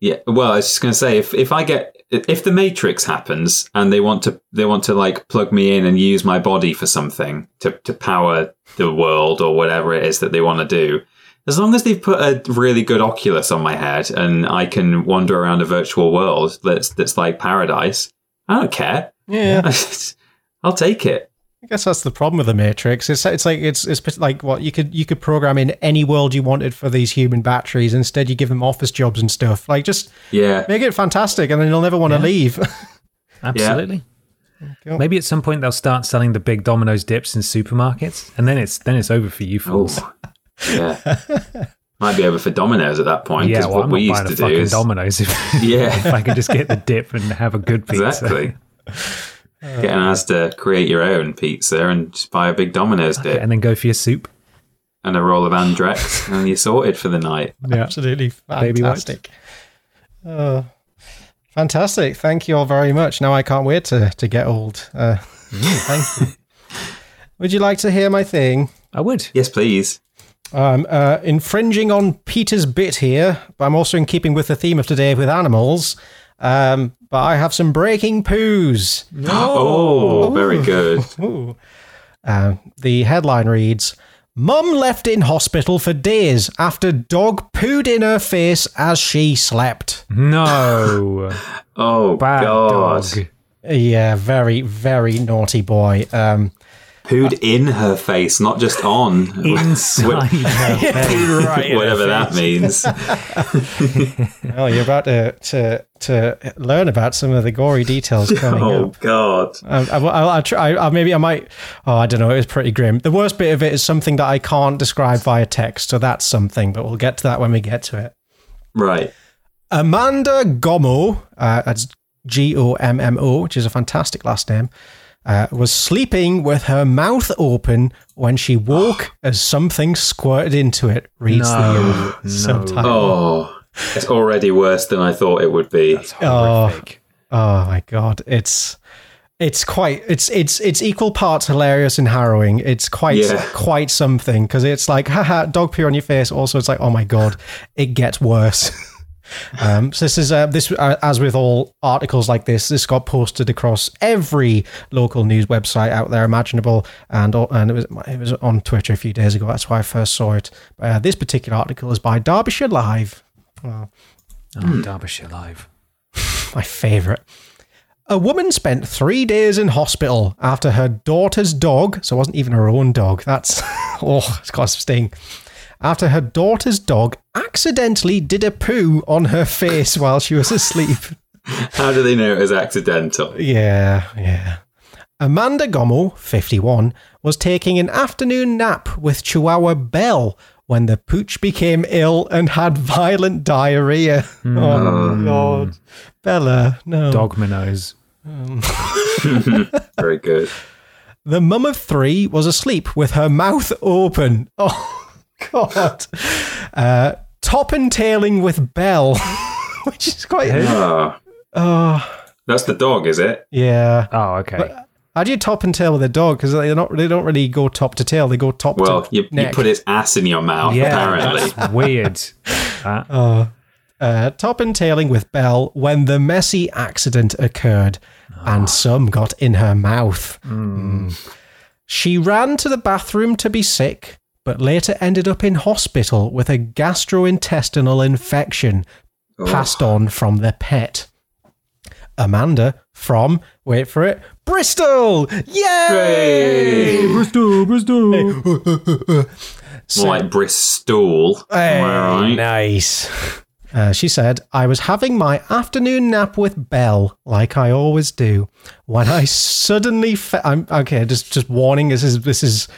yeah. Well, I was just going to say, if if I get if the Matrix happens and they want to they want to like plug me in and use my body for something to to power the world or whatever it is that they want to do. As long as they've put a really good Oculus on my head and I can wander around a virtual world that's that's like paradise, I don't care. Yeah, [laughs] I'll take it. I guess that's the problem with the Matrix. It's it's like it's it's like what you could you could program in any world you wanted for these human batteries. Instead, you give them office jobs and stuff. Like just Yeah. make it fantastic, and then you'll never want to leave. [laughs] Absolutely. Cool. Maybe at some point they'll start selling the big Domino's dips in supermarkets, and then it's then it's over for you oh, fools. Oh, yeah. [laughs] Might be over for Domino's at that point. Yeah, well, what I'm we not used buying a to do fucking is Domino's if, Yeah. if I can just get the dip and have a good pizza. exactly get an to create your own pizza, and just buy a big Domino's dip and then go for your soup. and a roll of Andrex, and you're sorted for the night. [laughs] Yeah. Absolutely fantastic. Oh, Fantastic. Thank you all very much. Now I can't wait to, to get old. Uh, [laughs] thank you. Would you like to hear my thing? I would. Yes, please. I'm uh, infringing on Peter's bit here, but I'm also in keeping with the theme of today with animals. Um, but I have some breaking poos. Oh, very good. Um, [laughs] the headline reads Mum left in hospital for days after dog pooed in her face as she slept. No. [laughs] Oh, Bad God. dog. Yeah, very, very naughty boy. Um, Pooed in her face, not just on. Inside her face. [laughs] Whatever that means. well, [laughs] you're about to, to to learn about some of the gory details coming Oh, up. God. I, I, I'll, I'll try, I, maybe I might. Oh, I don't know. It was pretty grim. The worst bit of it is something that I can't describe via text, so that's something. But we'll get to that when we get to it. Right. Amanda Gommo, uh, that's G O M M O, which is a fantastic last name, uh, was sleeping with her mouth open when she woke [gasps] as something squirted into it. Reads No, the [laughs] subtitle. Oh, it's already worse than I thought it would be. Horrific. Oh my god, it's it's quite it's it's it's equal parts hilarious and harrowing. It's quite Yeah. quite something because it's like haha dog pee on your face. Also, it's like oh my god, it gets worse. [laughs] um, so this is uh, this uh, as with all articles like this, this got posted across every local news website out there imaginable, and and it was it was on Twitter a few days ago. That's why I first saw it. Uh, this particular article is by Derbyshire Live. Oh, Derbyshire Live. [laughs] my favourite. A woman spent three days in hospital after her daughter's dog, so it wasn't even her own dog, that's, [laughs] oh, it's got some sting. After her daughter's dog accidentally did a poo on her face [laughs] while she was asleep. How do they know it was accidental? Yeah, yeah. Amanda Gommo, 51, was taking an afternoon nap with Chihuahua Belle when the pooch became ill and had violent diarrhea. Hmm. Oh, um, God. Bella, no. Dog minnows. [laughs] Very good. The mum of three was asleep with her mouth open. Oh, God. Uh, top and tailing with Belle, [laughs] which is quite. Ah, Oh, that's the dog, is it? yeah. Oh, okay. How do you top and tail with a dog? Because they're not. They don't really go top to tail. They go top Well, to you, you put its ass in your mouth, yeah, apparently. that's weird. [laughs] That- uh, top and tailing with Belle when the messy accident occurred and some got in her mouth. Mm. She ran to the bathroom to be sick, but later ended up in hospital with a gastrointestinal infection passed on from the pet. Amanda from, wait for it, Bristol! Yay! Hey! Bristol, Bristol. More [laughs] like Bristol. Hey, right? Nice. Uh, she said, I was having my afternoon nap with Belle, like I always do, when I suddenly fe- I'm okay, just just warning, this is this is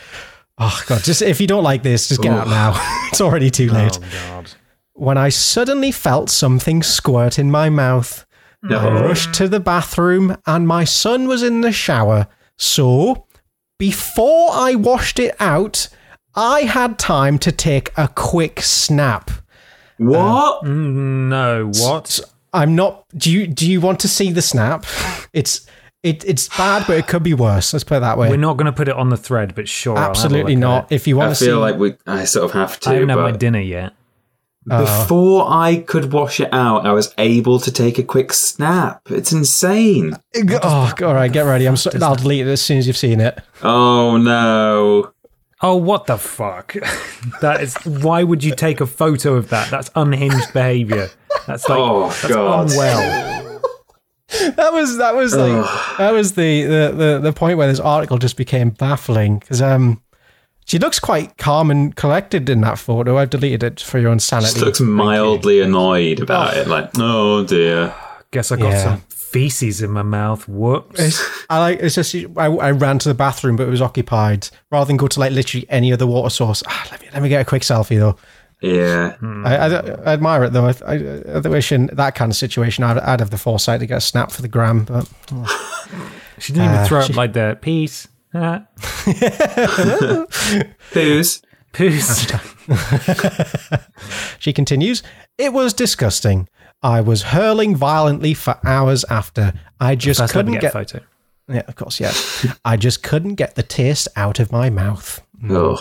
oh god, just if you don't like this, just get out now. [laughs] it's already too late. Oh, God. When I suddenly felt something squirt in my mouth, I rushed to the bathroom and my son was in the shower. So, before I washed it out, I had time to take a quick snap. What? Mm, no, what? I'm not. Do you do you want to see the snap? [laughs] It's it it's bad, but it could be worse. Let's put it that way. We're not going to put it on the thread, but sure. I'll have a Absolutely look at not. it. If you want I to see, I feel like we. I sort of have to. I haven't had my dinner yet. Oh. before I could wash it out, I was able to take a quick snap. It's insane. oh, all right, get ready. I'm. So, I'll delete it as soon as you've seen it. Oh no. Oh, what the fuck? [laughs] that is. Why would you take a photo of that? That's unhinged behavior. That's like Oh, that's God. unwell. That was that was like that was the, the the the point where this article just became baffling because um she looks quite calm and collected in that photo. I've deleted it for your own sanity. Just looks mildly annoyed about it. Like, oh dear. Guess I got Yeah. some feces in my mouth. Whoops. It's, I like it's just I, I ran to the bathroom but it was occupied rather than go to like literally any other water source. Ah, let me let me get a quick selfie though. Yeah. I, I, I admire it though. I, I, I wish in that kind of situation I'd, I'd have the foresight to get a snap for the gram, but [laughs] She didn't even Uh, throw she- up like the peace. Ah. Who's? [laughs] Poos. [laughs] She continues, It was disgusting. I was hurling violently for hours after. I just First couldn't get, get. a photo. Yeah, of course, yeah. I just couldn't get the taste out of my mouth. Ugh.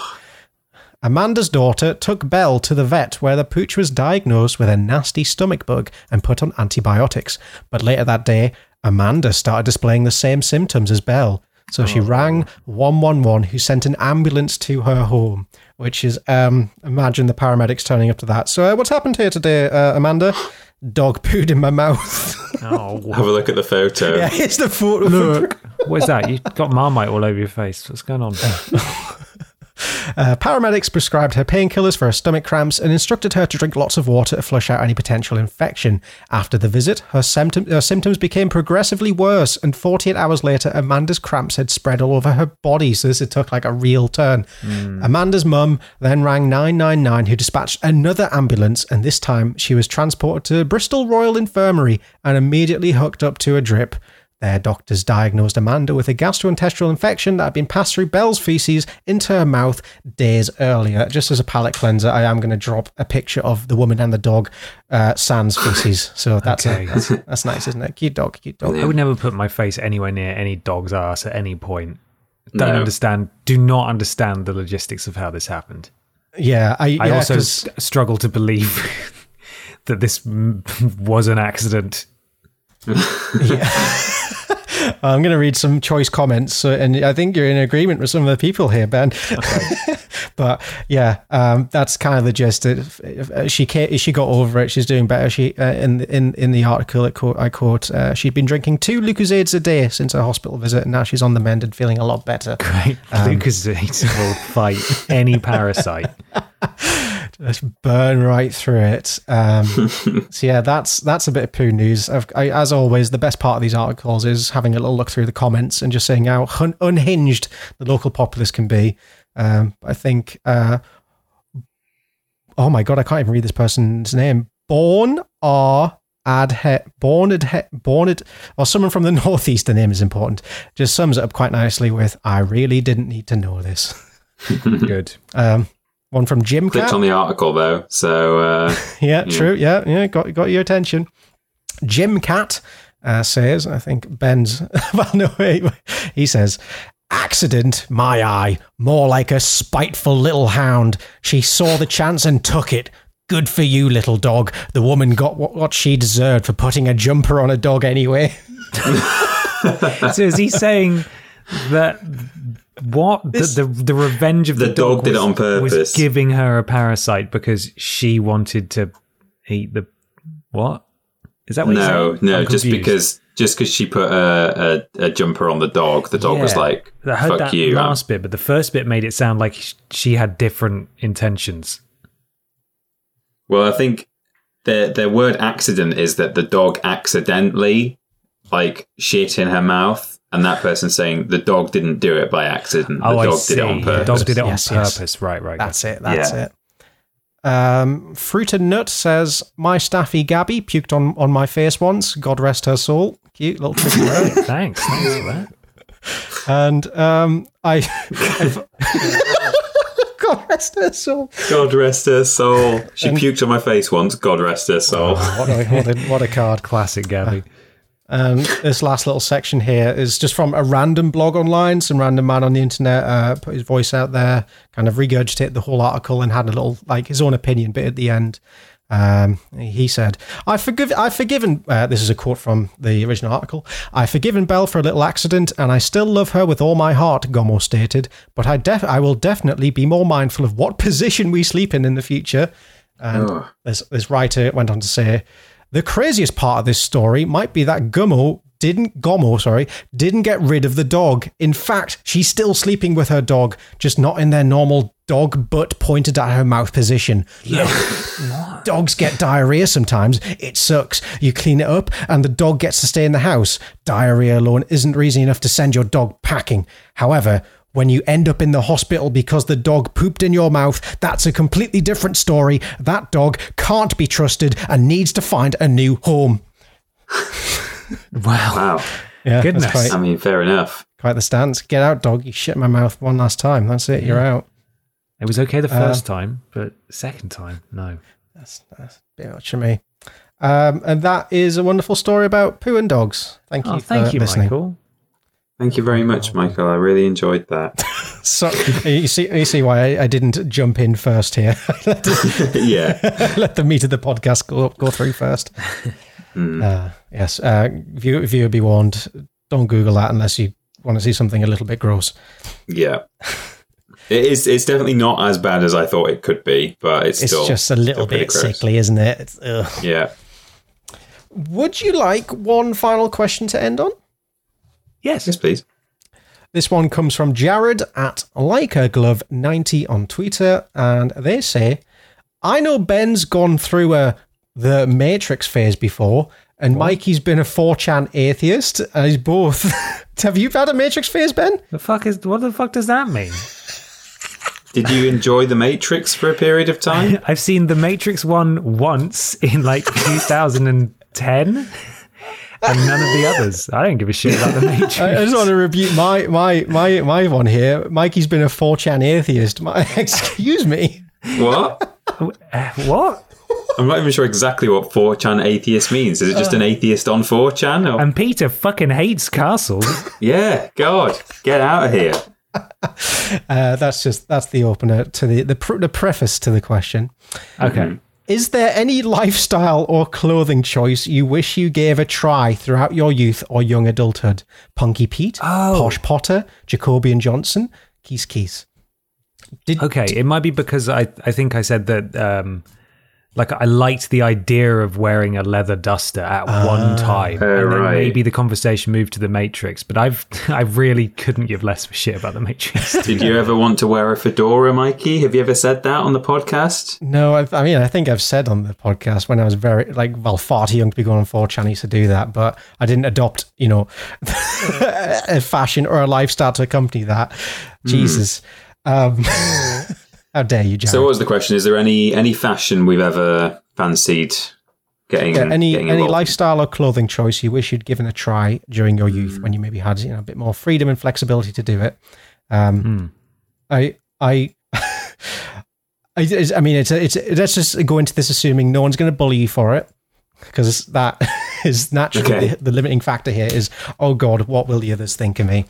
Amanda's daughter took Belle to the vet where the pooch was diagnosed with a nasty stomach bug and put on antibiotics. But later that day, Amanda started displaying the same symptoms as Belle. So she rang 111, who sent an ambulance to her home, which is, um, imagine the paramedics turning up to that. So, uh, what's happened here today, uh, Amanda? Dog pooed in my mouth. [laughs] [laughs] Oh, Have a look at the photo. yeah, here's the photo. look. what is that? You've got Marmite all over your face. What's going on? [laughs] Uh, paramedics prescribed her painkillers for her stomach cramps and instructed her to drink lots of water to flush out any potential infection. After the visit, her, symptom- her symptoms became progressively worse, and 48 hours later, Amanda's cramps had spread all over her body. So this had took like a real turn. Amanda's mum then rang 999, who dispatched another ambulance, and this time she was transported to Bristol Royal Infirmary and immediately hooked up to a drip. Their doctors diagnosed Amanda with a gastrointestinal infection that had been passed through Belle's feces into her mouth days earlier. Just as a palate cleanser, I am going to drop a picture of the woman and the dog uh, sans feces. So that's, Okay. that's that's nice, isn't it? Cute dog, cute dog. I would never put my face anywhere near any dog's ass at any point. Don't No. understand. Do not understand the logistics of how this happened. Yeah, I, I yeah, also 'cause- s- struggle to believe [laughs] that this [laughs] was an accident. [laughs] I'm going to read some choice comments, so, and I think you're in agreement with some of the people here, Ben. [laughs] but yeah, um, that's kind of the gist. Uh, she she got over it. She's doing better. She uh, in in in the article it quote, I quote uh, she'd been drinking two Lucozades a day since her hospital visit, and now she's on the mend and feeling a lot better. Right? Lucozade will fight any parasite. [laughs] Just burn right through it. Um, [laughs] so yeah, that's that's a bit of poo news. I've, I, as always, the best part of these articles is having a little look through the comments and just seeing how hun- unhinged the local populace can be. Um, I think. Uh, oh my god, I can't even read this person's name. Born R. Adhe, born ad, born ad, or someone from the [laughs] northeast. The name is important. Just sums it up quite nicely with, "I really didn't need to know this." [laughs] Good. Um, one from Jim Clicked Cat. on the article though, so uh, [laughs] Yeah, true. Yeah, yeah, got got your attention. Jim Cat uh, says, I think Ben's. [laughs] Well, no, wait, wait. he says, accident. My eye, more like a spiteful little hound. She saw the chance and took it. Good for you, little dog. The woman got what, what she deserved for putting a jumper on a dog anyway. [laughs] So is he saying that what the, the the revenge of the, The dog did it on purpose. was giving her a parasite because she wanted to eat the what? Is that what no, saying? no, I'm just confused. because just because she put a, a, a jumper on the dog, the dog was Yeah. like, I heard "Fuck that you." Last bit, but the first bit made it sound like she had different intentions. Well, I think the the word accident is that the dog accidentally like shit in her mouth, and that person saying the dog didn't do it by accident. The oh, dog I see. did it on The purpose. dog did it Yes, on yes. purpose. Right, right. That's it. That's Yeah. it. Um, Fruit and Nut says, My staffy Gabby puked on, on my face once. God rest her soul. Cute little tricky word. [laughs] Thanks. Thanks for that. And um, I. [laughs] [laughs] God rest her soul. God rest her soul. She puked on my face once. God rest her soul. What a, what a, what a card. Classic Gabby. Um, this last little section here is just from a random blog online. Some random man on the internet uh, put his voice out there, kind of regurgitated the whole article and had a little, like, his own opinion bit at the end. Um, he said, I forgive, I've forgiven, uh, this is a quote from the original article, I've forgiven Belle for a little accident and I still love her with all my heart, Gommo stated, but I, def- I will definitely be more mindful of what position we sleep in in the future. And this, this writer went on to say, the craziest part of this story might be that Gummo didn't Gommo, sorry, didn't get rid of the dog. In fact, she's still sleeping with her dog, just not in their normal dog butt pointed at her mouth position. Dogs get diarrhea sometimes. It sucks. You clean it up and the dog gets to stay in the house. Diarrhea alone isn't reason enough to send your dog packing. However, when you end up in the hospital because the dog pooped in your mouth, that's a completely different story. That dog can't be trusted and needs to find a new home. [laughs] Wow. Wow. Yeah, Goodness. quite, I mean, fair enough. quite the stance. Get out, dog. You shit my mouth one last time. That's it. You're out. It was okay the first time, but second time, no. That's, that's a bit much for me. Um, and that is a wonderful story about poo and dogs. Thank you Oh, for thank you, listening. Michael. Thank you very much, Michael. I really enjoyed that. [laughs] So you see, you see why I, I didn't jump in first here. [laughs] [laughs] yeah. Let the meat of the podcast go go through first. Uh, yes, uh, viewer, viewer be warned. Don't Google that unless you want to see something a little bit gross. Yeah. It is. It's definitely not as bad as I thought it could be, but it's, It's still just a little bit gross. sickly, isn't it? It's. Yeah. Would you like one final question to end on? Yes. Yes, please. This one comes from Jared at LikeAGlove90 on Twitter, and they say, I know Ben's gone through a the Matrix phase before, and Mikey's been a 4chan atheist, and he's both. [laughs] Have you had a Matrix phase, Ben? The fuck is what the fuck does that mean? Did you enjoy The Matrix for a period of time? [laughs] I've seen The Matrix one once in like [laughs] 2010, and none of the others. I don't give a shit about The [laughs] Matrix. I, I just want to rebuke my my my my one here. Mikey's been a 4chan atheist. My, [laughs] excuse me. what? [laughs] Uh, what? I'm not even sure exactly what 4chan atheist means. Is it just an atheist on 4chan? Or? And Peter fucking hates castles. yeah, God, get out of here. Uh, that's just that's the opener to the the, pr- the preface to the question. Okay. Is there any lifestyle or clothing choice you wish you gave a try throughout your youth or young adulthood? Punky Pete, Posh Potter, Jacobian Johnson, Keys Keys. Did, Okay, it might be because I I think I said that um like I liked the idea of wearing a leather duster at one ah. time. Oh, and then right. maybe the conversation moved to the Matrix, but I've [laughs] I really couldn't give less of a shit about the Matrix. [laughs] Did you ever want to wear a fedora, Mikey? Have you ever said that on the podcast? No, I've, I mean, I think I've said on the podcast when I was very, like, well, far too young to be going on 4chan, to do that, but I didn't adopt, you know, [laughs] a fashion or a lifestyle to accompany that. Hmm. Jesus. Um, hmm. How dare you, Jared? So, what was the question? Is there any any fashion we've ever fancied getting? Yeah, any getting any lifestyle or clothing choice you wish you'd given a try during your youth when you maybe had you know a bit more freedom and flexibility to do it. Um, I I. [laughs] I, it's- I mean, it's it's let's just go into this assuming no one's going to bully you for it, because that [laughs] is naturally Okay. the, the limiting factor here. Is oh god, what will the others think of me?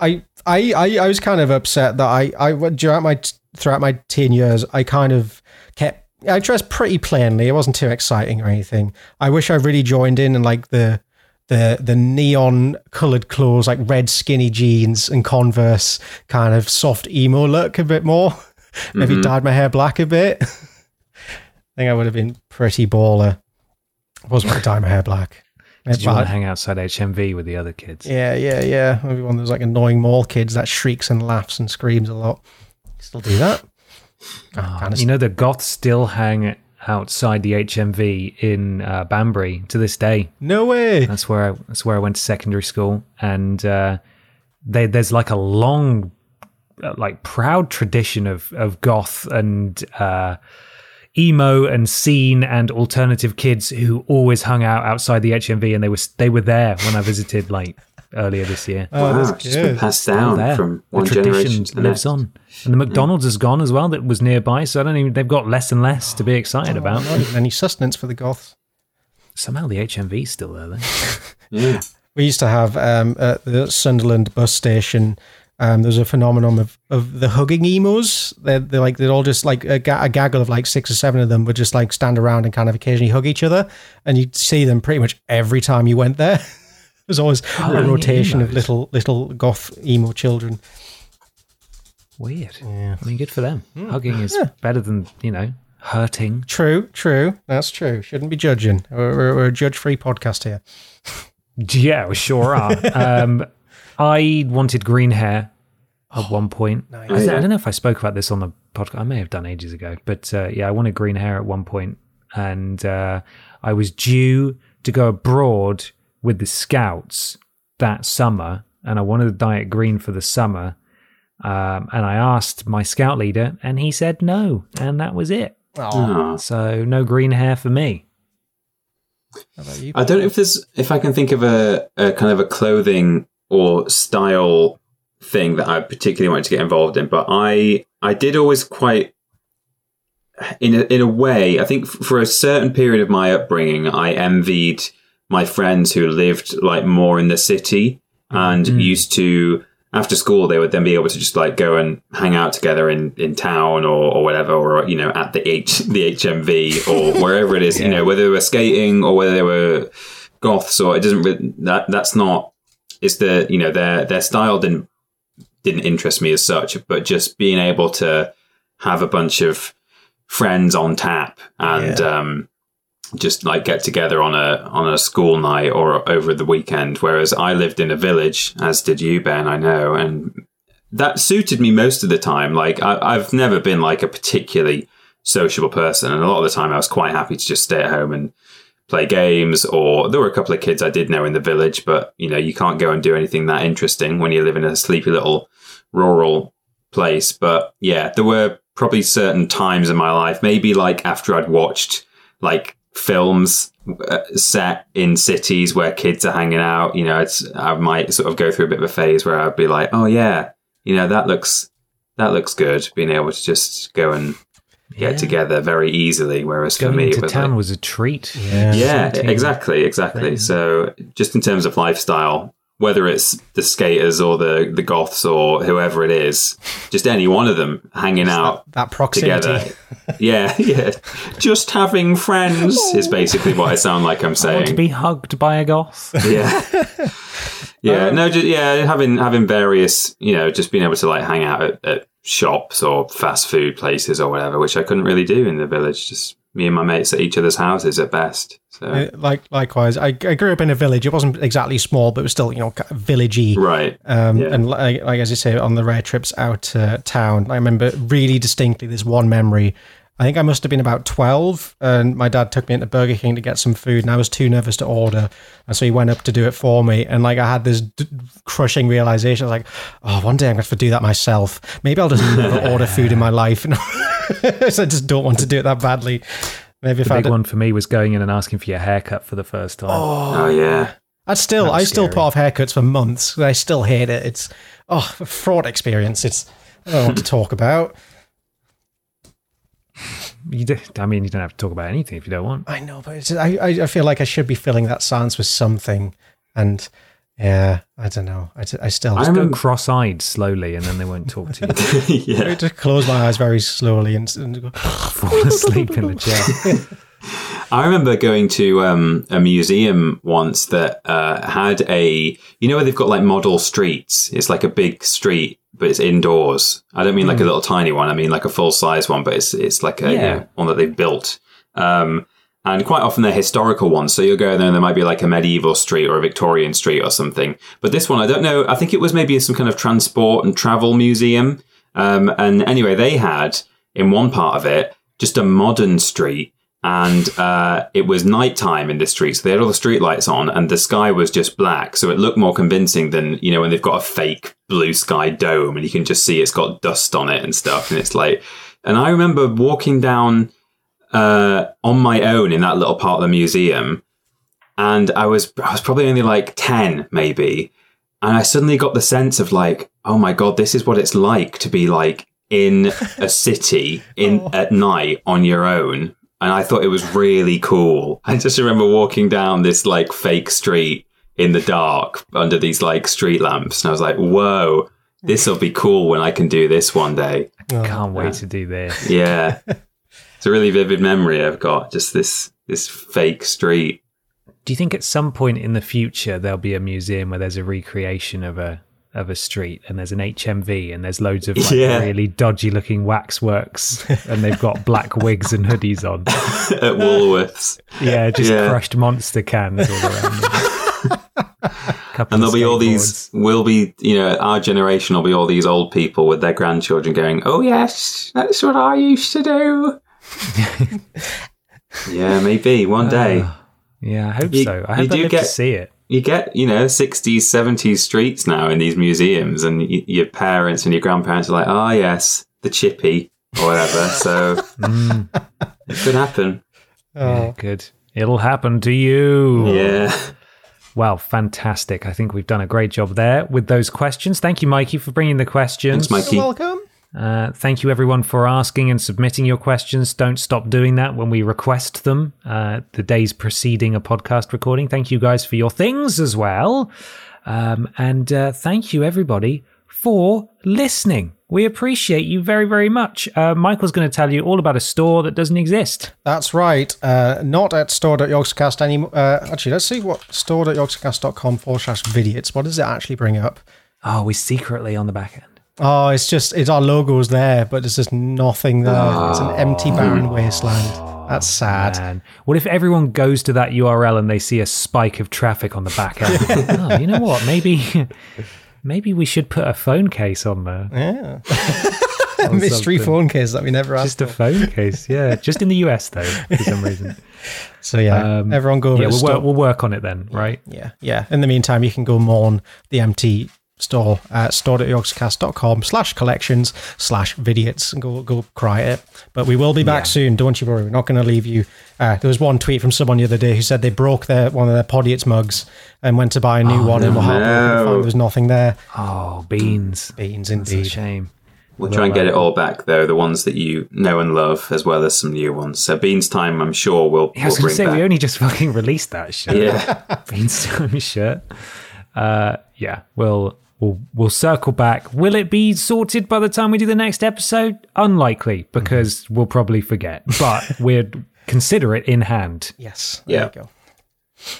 I I I, I was kind of upset that I I throughout my throughout my teen years I kind of kept I dressed pretty plainly. It wasn't too exciting or anything. I wish I really joined in and like the the the neon colored clothes, like red skinny jeans and Converse, kind of soft emo look a bit more. [laughs] Maybe mm-hmm. dyed my hair black a bit. [laughs] I think I would have been pretty baller. I was going to dye my hair black. Did you want to hang outside HMV with the other kids? yeah, yeah, yeah. Maybe one of those like annoying mall kids that shrieks and laughs and screams a lot. Still do that. Kinda You know, the goths still hang outside the HMV in uh, Banbury to this day. no way. That's where I, that's where I went to secondary school, and uh, they, there's like a long, uh, like proud tradition of of goth and uh, emo and scene and alternative kids who always hung out outside the HMV, and they were they were there when I visited like earlier this year. Oh, Wow, that's just been good. passed down there. from the one generation tradition to the lives next. on, and the McDonald's has gone as well. That was nearby, so I don't even. They've got less and less to be excited about. Any sustenance for the goths. Somehow the HMV's still there. Then. Yeah. [laughs] We used to have um, at the Sunderland bus station. Um, there's a phenomenon of, of the hugging emos. They're, they're like they're all just like a, ga- a gaggle of like six or seven of them would just like stand around and kind of occasionally hug each other, and you'd see them pretty much every time you went there. [laughs] There's always a rotation of little little goth emo children. Weird. Yeah. I mean, good for them. Hugging is better than you know hurting. True, true. That's true. Shouldn't be judging. We're, we're, we're a judge-free podcast here. [laughs] Yeah, we sure are. [laughs] um, I wanted green hair at one point. I, I don't know if I spoke about this on the podcast. I may have done ages ago, but uh, yeah, I wanted green hair at one point, and uh, I was due to go abroad with the Scouts that summer, and I wanted to dye it green for the summer. Um, and I asked my scout leader, and he said no, and that was it. Ah. So no green hair for me. How about you? I don't know if there's if I can think of a, a kind of a clothing or style thing that I particularly wanted to get involved in, but I I did always quite in a, in a way. I think f- for a certain period of my upbringing, I envied my friends who lived like more in the city and mm. used to after school they would then be able to just like go and hang out together in, in town or, or whatever or you know at the H [laughs] the HMV or [laughs] wherever it is you know whether they were skating or whether they were goths or it doesn't really, that that's not it's the you know their their style didn't didn't interest me as such but just being able to have a bunch of friends on tap and um just like get together on a on a school night or over the weekend. Whereas I lived in a village, as did you, Ben. I know, and that suited me most of the time. Like I, I've never been like a particularly sociable person, and a lot of the time I was quite happy to just stay at home and play games. Or there were a couple of kids I did know in the village, but you know you can't go and do anything that interesting when you live in a sleepy little rural place. But yeah, there were probably certain times in my life, maybe like after I'd watched like films uh, set in cities where kids are hanging out, you know, it's, I might sort of go through a bit of a phase where I'd be like, oh yeah, you know, that looks, that looks good. Being able to just go and get together very easily. Whereas for Going me, it was town like, was a treat. yeah, Something- exactly, exactly. So just in terms of lifestyle, whether it's the skaters or the the goths or whoever it is, just any one of them hanging out That proximity. together. [laughs] yeah, yeah. Just having friends is basically what I sound like I'm I want to be hugged by a goth. yeah. [laughs] Yeah, no, just, yeah, having having various, you know, just being able to like hang out at, at shops or fast food places or whatever, which I couldn't really do in the village. Just me and my mates at each other's houses at best. So Uh, Like likewise, I, I grew up in a village. It wasn't exactly small, but it was still you know kind of villagey. right, Um, Yeah. And like, like as you say, on the rare trips out to town, I remember really distinctly this one memory. I think I must have been about 12, and my dad took me into Burger King to get some food, and I was too nervous to order. And so he went up to do it for me. And like, I had this d- crushing realization I was like, oh, one day I'm going to have to do that myself. Maybe I'll just never [laughs] order food in my life. [laughs] so I just don't want to do it that badly. Maybe if The I big had, one for me was going in and asking for your haircut for the first time. oh, oh yeah, I'd still, That I still scary. put off haircuts for months. I still hate it. It's, oh, a fraud experience. It's, I don't know what to talk about. You do, I mean, you don't have to talk about anything if you don't want. I know, but it's, I, I I feel like I should be filling that silence with something, and yeah, I don't know. I, I still I just, Go remember- cross-eyed slowly, and then they won't talk to you. [laughs] [laughs] yeah. I just close my eyes very slowly and, and go, [laughs] Fall asleep in the chair. I remember going to um, a museum once that uh, had a, you know, where they've got like model streets. It's like a big street, but it's indoors. I don't mean like a little tiny one. I mean like a full size one, but it's it's like a you know, one that they've built. Um, and quite often they're historical ones. So you'll go there and there might be like a medieval street or a Victorian street or something. But this one, I don't know. I think it was maybe some kind of transport and travel museum. Um, and anyway, they had in one part of it just a modern street. And uh, it was nighttime in the street, so they had all the street lights on, and the sky was just black. So it looked more convincing than you know when they've got a fake blue sky dome, and you can just see it's got dust on it and stuff. And it's like, and I remember walking down uh, on my own in that little part of the museum, and I was I was probably only like ten, maybe, and I suddenly got the sense of like, oh my god, this is what it's like to be like in a city [laughs] in at night on your own. And I thought it was really cool. I just remember walking down this like fake street in the dark under these like street lamps, and I was like, whoa. This will be cool when I can do this one day. Oh, can't wait to do this. [laughs] Yeah. it's a really vivid memory I've got. Just this this fake street. Do you think at some point in the future there'll be a museum where there's a recreation of a of a street and there's an HMV and there's loads of like Yeah. really dodgy looking waxworks and they've got black wigs and hoodies on. [laughs] at Woolworths. Yeah, just Yeah. crushed monster cans all around. [laughs] And there'll be all these, will be, you know, our generation will be all these old people with their grandchildren going, oh, yes, that's what I used to do. [laughs] yeah, maybe one day. Ah, yeah, I hope You- so. I you hope I do get- to see it. You get, you know, 60s, 70s streets now in these museums, and y- your parents and your grandparents are like, oh, yes, the chippy or whatever. [laughs] so Mm. it could happen. Yeah, good. It'll happen to you. Yeah. Well, fantastic. I think we've done a great job there with those questions. Thank you, Mikey, for bringing the questions. Thanks, Mikey. You're welcome. Uh, thank you, everyone, for asking and submitting your questions. Don't stop doing that when we request them uh, the days preceding a podcast recording. Thank you guys for your things as well. Um, and uh, thank you, everybody, for listening. We appreciate you very, very much. Uh, Michael's going to tell you all about a store that doesn't exist. That's right. Uh, not at store.yogscast anymore. Uh, actually, let's see what store.yogscast.com forward slash vidiots. What does it actually bring up? Oh, we're secretly on the back end. Oh, it's just, it's our logo's there, but there's just nothing there. It's an empty, barren wasteland. That's sad. Man, what if everyone goes to that URL and they see a spike of traffic on the back end? [laughs] oh, you know what? Maybe, maybe we should put a phone case on there. Yeah. [laughs] Mystery something. phone case that we never asked. Just a phone case, yeah. [laughs] Just in the US though, for some reason. So yeah, Um, everyone go over yeah, we'll work, we'll work on it then, right? Yeah, yeah. In the meantime, you can go mourn the empty store at store.yogscast.com slash collections slash vidiots and go go cry it. But we will be back Yeah. soon. Don't you worry. We're not going to leave you. Uh, there was one tweet from someone the other day who said they broke their one of their Podiots mugs and went to buy a new one and were heartbroken to find no. there was nothing there. Oh, beans. Beans That's a indeed. shame. We'll try and get it all back, though, the ones that you know and love, as well as some new ones. So Beans Time, I'm sure, we'll, Yeah, I was we'll going to say, back. we only just fucking released that shit. yeah. [laughs] Beans Time shirt. Uh, yeah, we'll we'll we'll circle back. Will it be sorted by the time we do the next episode? Unlikely, because we'll probably forget. But [laughs] we'd consider it in hand. Yes. Yeah. You go.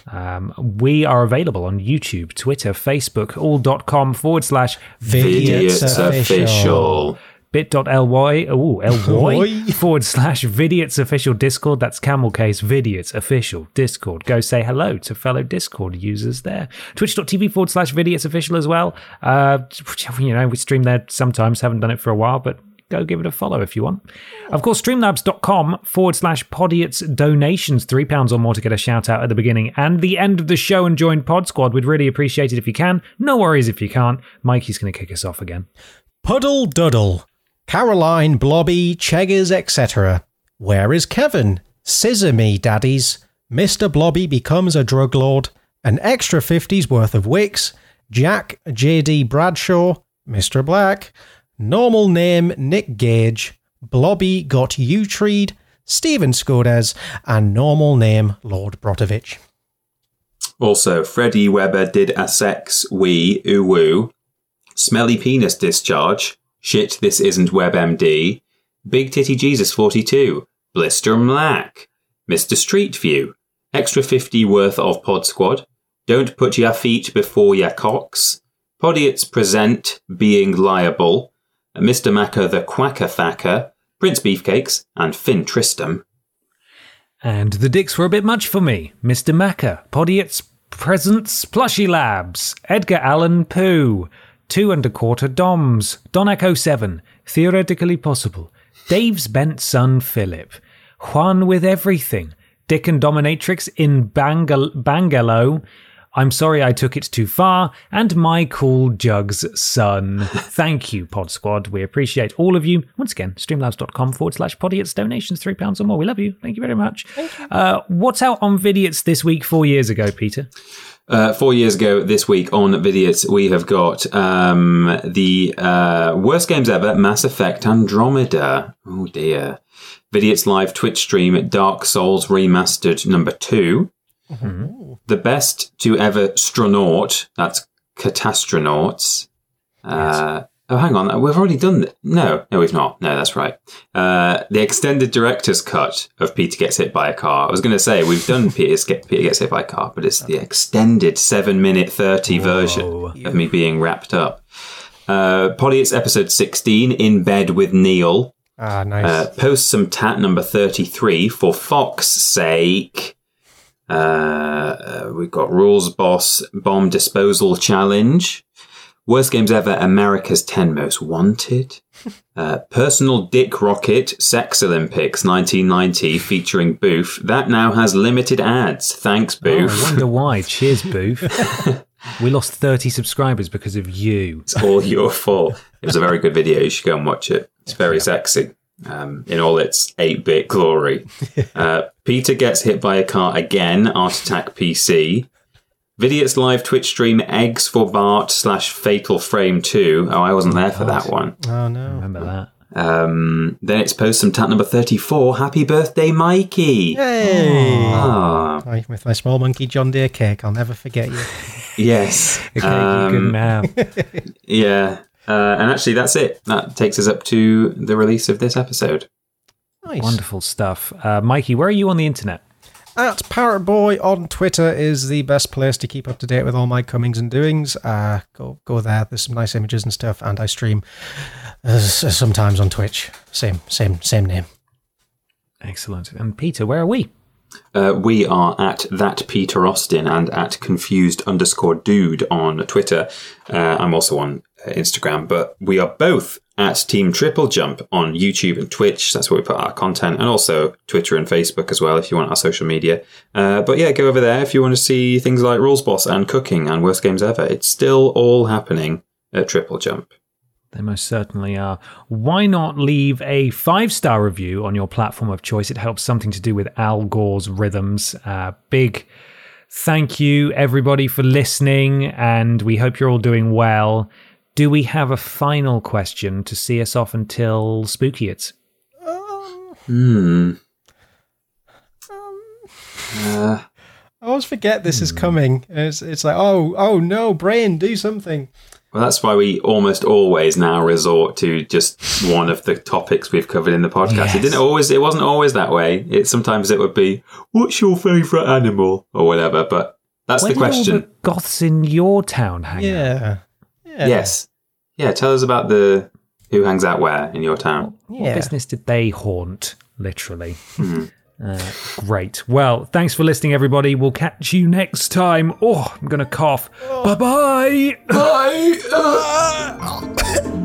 Um, we are available on YouTube, Twitter, Facebook, all.com forward slash Idiots official. bit.ly, oh, [laughs] ly forward slash Vidiots official Discord. That's camel case Vidiots official Discord. Go say hello to fellow Discord users there. Twitch.tv forward slash Vidiots official as well. Uh, you know, we stream there sometimes, haven't done it for a while, but go give it a follow if you want. Of course, streamlabs.com forward slash podiots donations, £3 or more to get a shout out at the beginning and the end of the show and join Pod Squad. We'd really appreciate it if you can. No worries if you can't. Mikey's going to kick us off again. Puddle Duddle, Caroline, Blobby, Cheggers, etc. Where is Kevin? Scissor me, daddies. Mr. Blobby becomes a drug lord. An extra 50's worth of wicks. Jack J.D. Bradshaw. Mr. Black. Normal name Nick Gage. Blobby got U-Treed. Stephen Skodes. And normal name Lord Brotovich. Also, Freddie Weber did a sex wee oo woo. Smelly penis discharge. Shit, this isn't WebMD. Big Titty Jesus 42. Blister Black. Mr. Street View. Extra 50 worth of Pod Squad. Don't put your feet before your cocks. Podiots present being liable. Mr. Macker the Quacker Thacker. Prince Beefcakes and Finn Tristram. And the dicks were a bit much for me. Mr. Macker, Podiots Presents, Plushy Labs, Edgar Allan Poe, Two and a Quarter Doms, Don Echo 7, Theoretically Possible, Dave's bent son Philip, Juan with Everything, Dick and Dominatrix in Bangal- Bangalo, I'm sorry I took it too far, and my cool Jugs son. [laughs] Thank you, Pod Squad. We appreciate all of you. Once again, streamlabs.com forward slash podiots donations, £3 or more. We love you. Thank you very much. Uh, what's out on Vidiots this week, four years ago, Peter? Uh, four years ago this week on Vidiots, we have got um, the uh, worst games ever Mass Effect Andromeda. Oh dear. Vidiots live Twitch stream at Dark Souls Remastered number 2 The best to ever stronaut. That's Catastronauts. Uh, Oh, hang on. We've already done that. No, no, we've not. No, that's right. Uh, the extended director's cut of Peter Gets Hit by a Car. I was going to say, we've done [laughs] Peter's Get, Peter Gets Hit by a Car, but it's the extended 7 minute 30 version of me being wrapped up. Uh, Polly, it's episode 16, In Bed with Neil. Ah, nice. Uh, post some tat number 33 for Fox's sake. Uh, uh, we've got Rules Boss Bomb Disposal Challenge. Worst games ever, America's 10 Most Wanted. [laughs] Uh, Personal Dick Rocket Sex Olympics 1990 featuring Booth. That now has limited ads. Thanks, Oh, Booth. I wonder why. Cheers, Booth. [laughs] we lost 30 subscribers because of you. It's all your fault. It was a very good video. You should go and watch it. It's very sexy um, in all its 8 bit glory. [laughs] Uh, Peter gets hit by a car again, Art Attack PC. Vidiot's live Twitch stream eggs for Bart slash Fatal Frame 2. Oh, I wasn't there for that one. Oh no. Remember that? Um, then it's post some tat number 34. Happy birthday, Mikey. Hey. Ah, I- With my small monkey John Deere cake, I'll never forget you. [laughs] yes. [laughs] Okay, Um, good [laughs] man. Yeah. Uh, and actually, that's it. That takes us up to the release of this episode. Nice. Wonderful stuff. Uh, Mikey, where are you on the internet? At Parrot Boy on Twitter is the best place to keep up to date with all my comings and doings. Uh, go go there. There's some nice images and stuff, and I stream uh, sometimes on Twitch. Same same same name. Excellent. And Peter, where are we? Uh, we are at that Peter Austin and at confused underscore dude on Twitter. Uh, I'm also on uh, Instagram, but we are both at Team Triple Jump on YouTube and Twitch. That's where we put our content, and also Twitter and Facebook as well if you want our social media. Uh, but yeah, go over there if you want to see things like Rules Boss and cooking and worst games ever. It's still all happening at Triple Jump. They most certainly are. Why not leave a five star review on your platform of choice? It helps something to do with Al Gore's rhythms. Uh, big thank you, everybody, for listening, and we hope you're all doing well. Do we have a final question to see us off until Spooky It's? Hmm. Uh, I always forget this is coming. It's it's like oh oh no, brain, do something. Well, that's why we almost always now resort to just one of the topics we've covered in the podcast. It didn't always, it wasn't always that way. It sometimes it would be, "What's your favourite animal?" or whatever. But that's Where the did all question. the goths in your town hang out? Yeah. Yeah. Yes, yeah. Tell us about the who hangs out where in your town. What business did they haunt, literally? Uh, great. Well, thanks for listening, everybody. We'll catch you next time. Oh, I'm going to cough. Bye bye. [laughs] Bye. [laughs]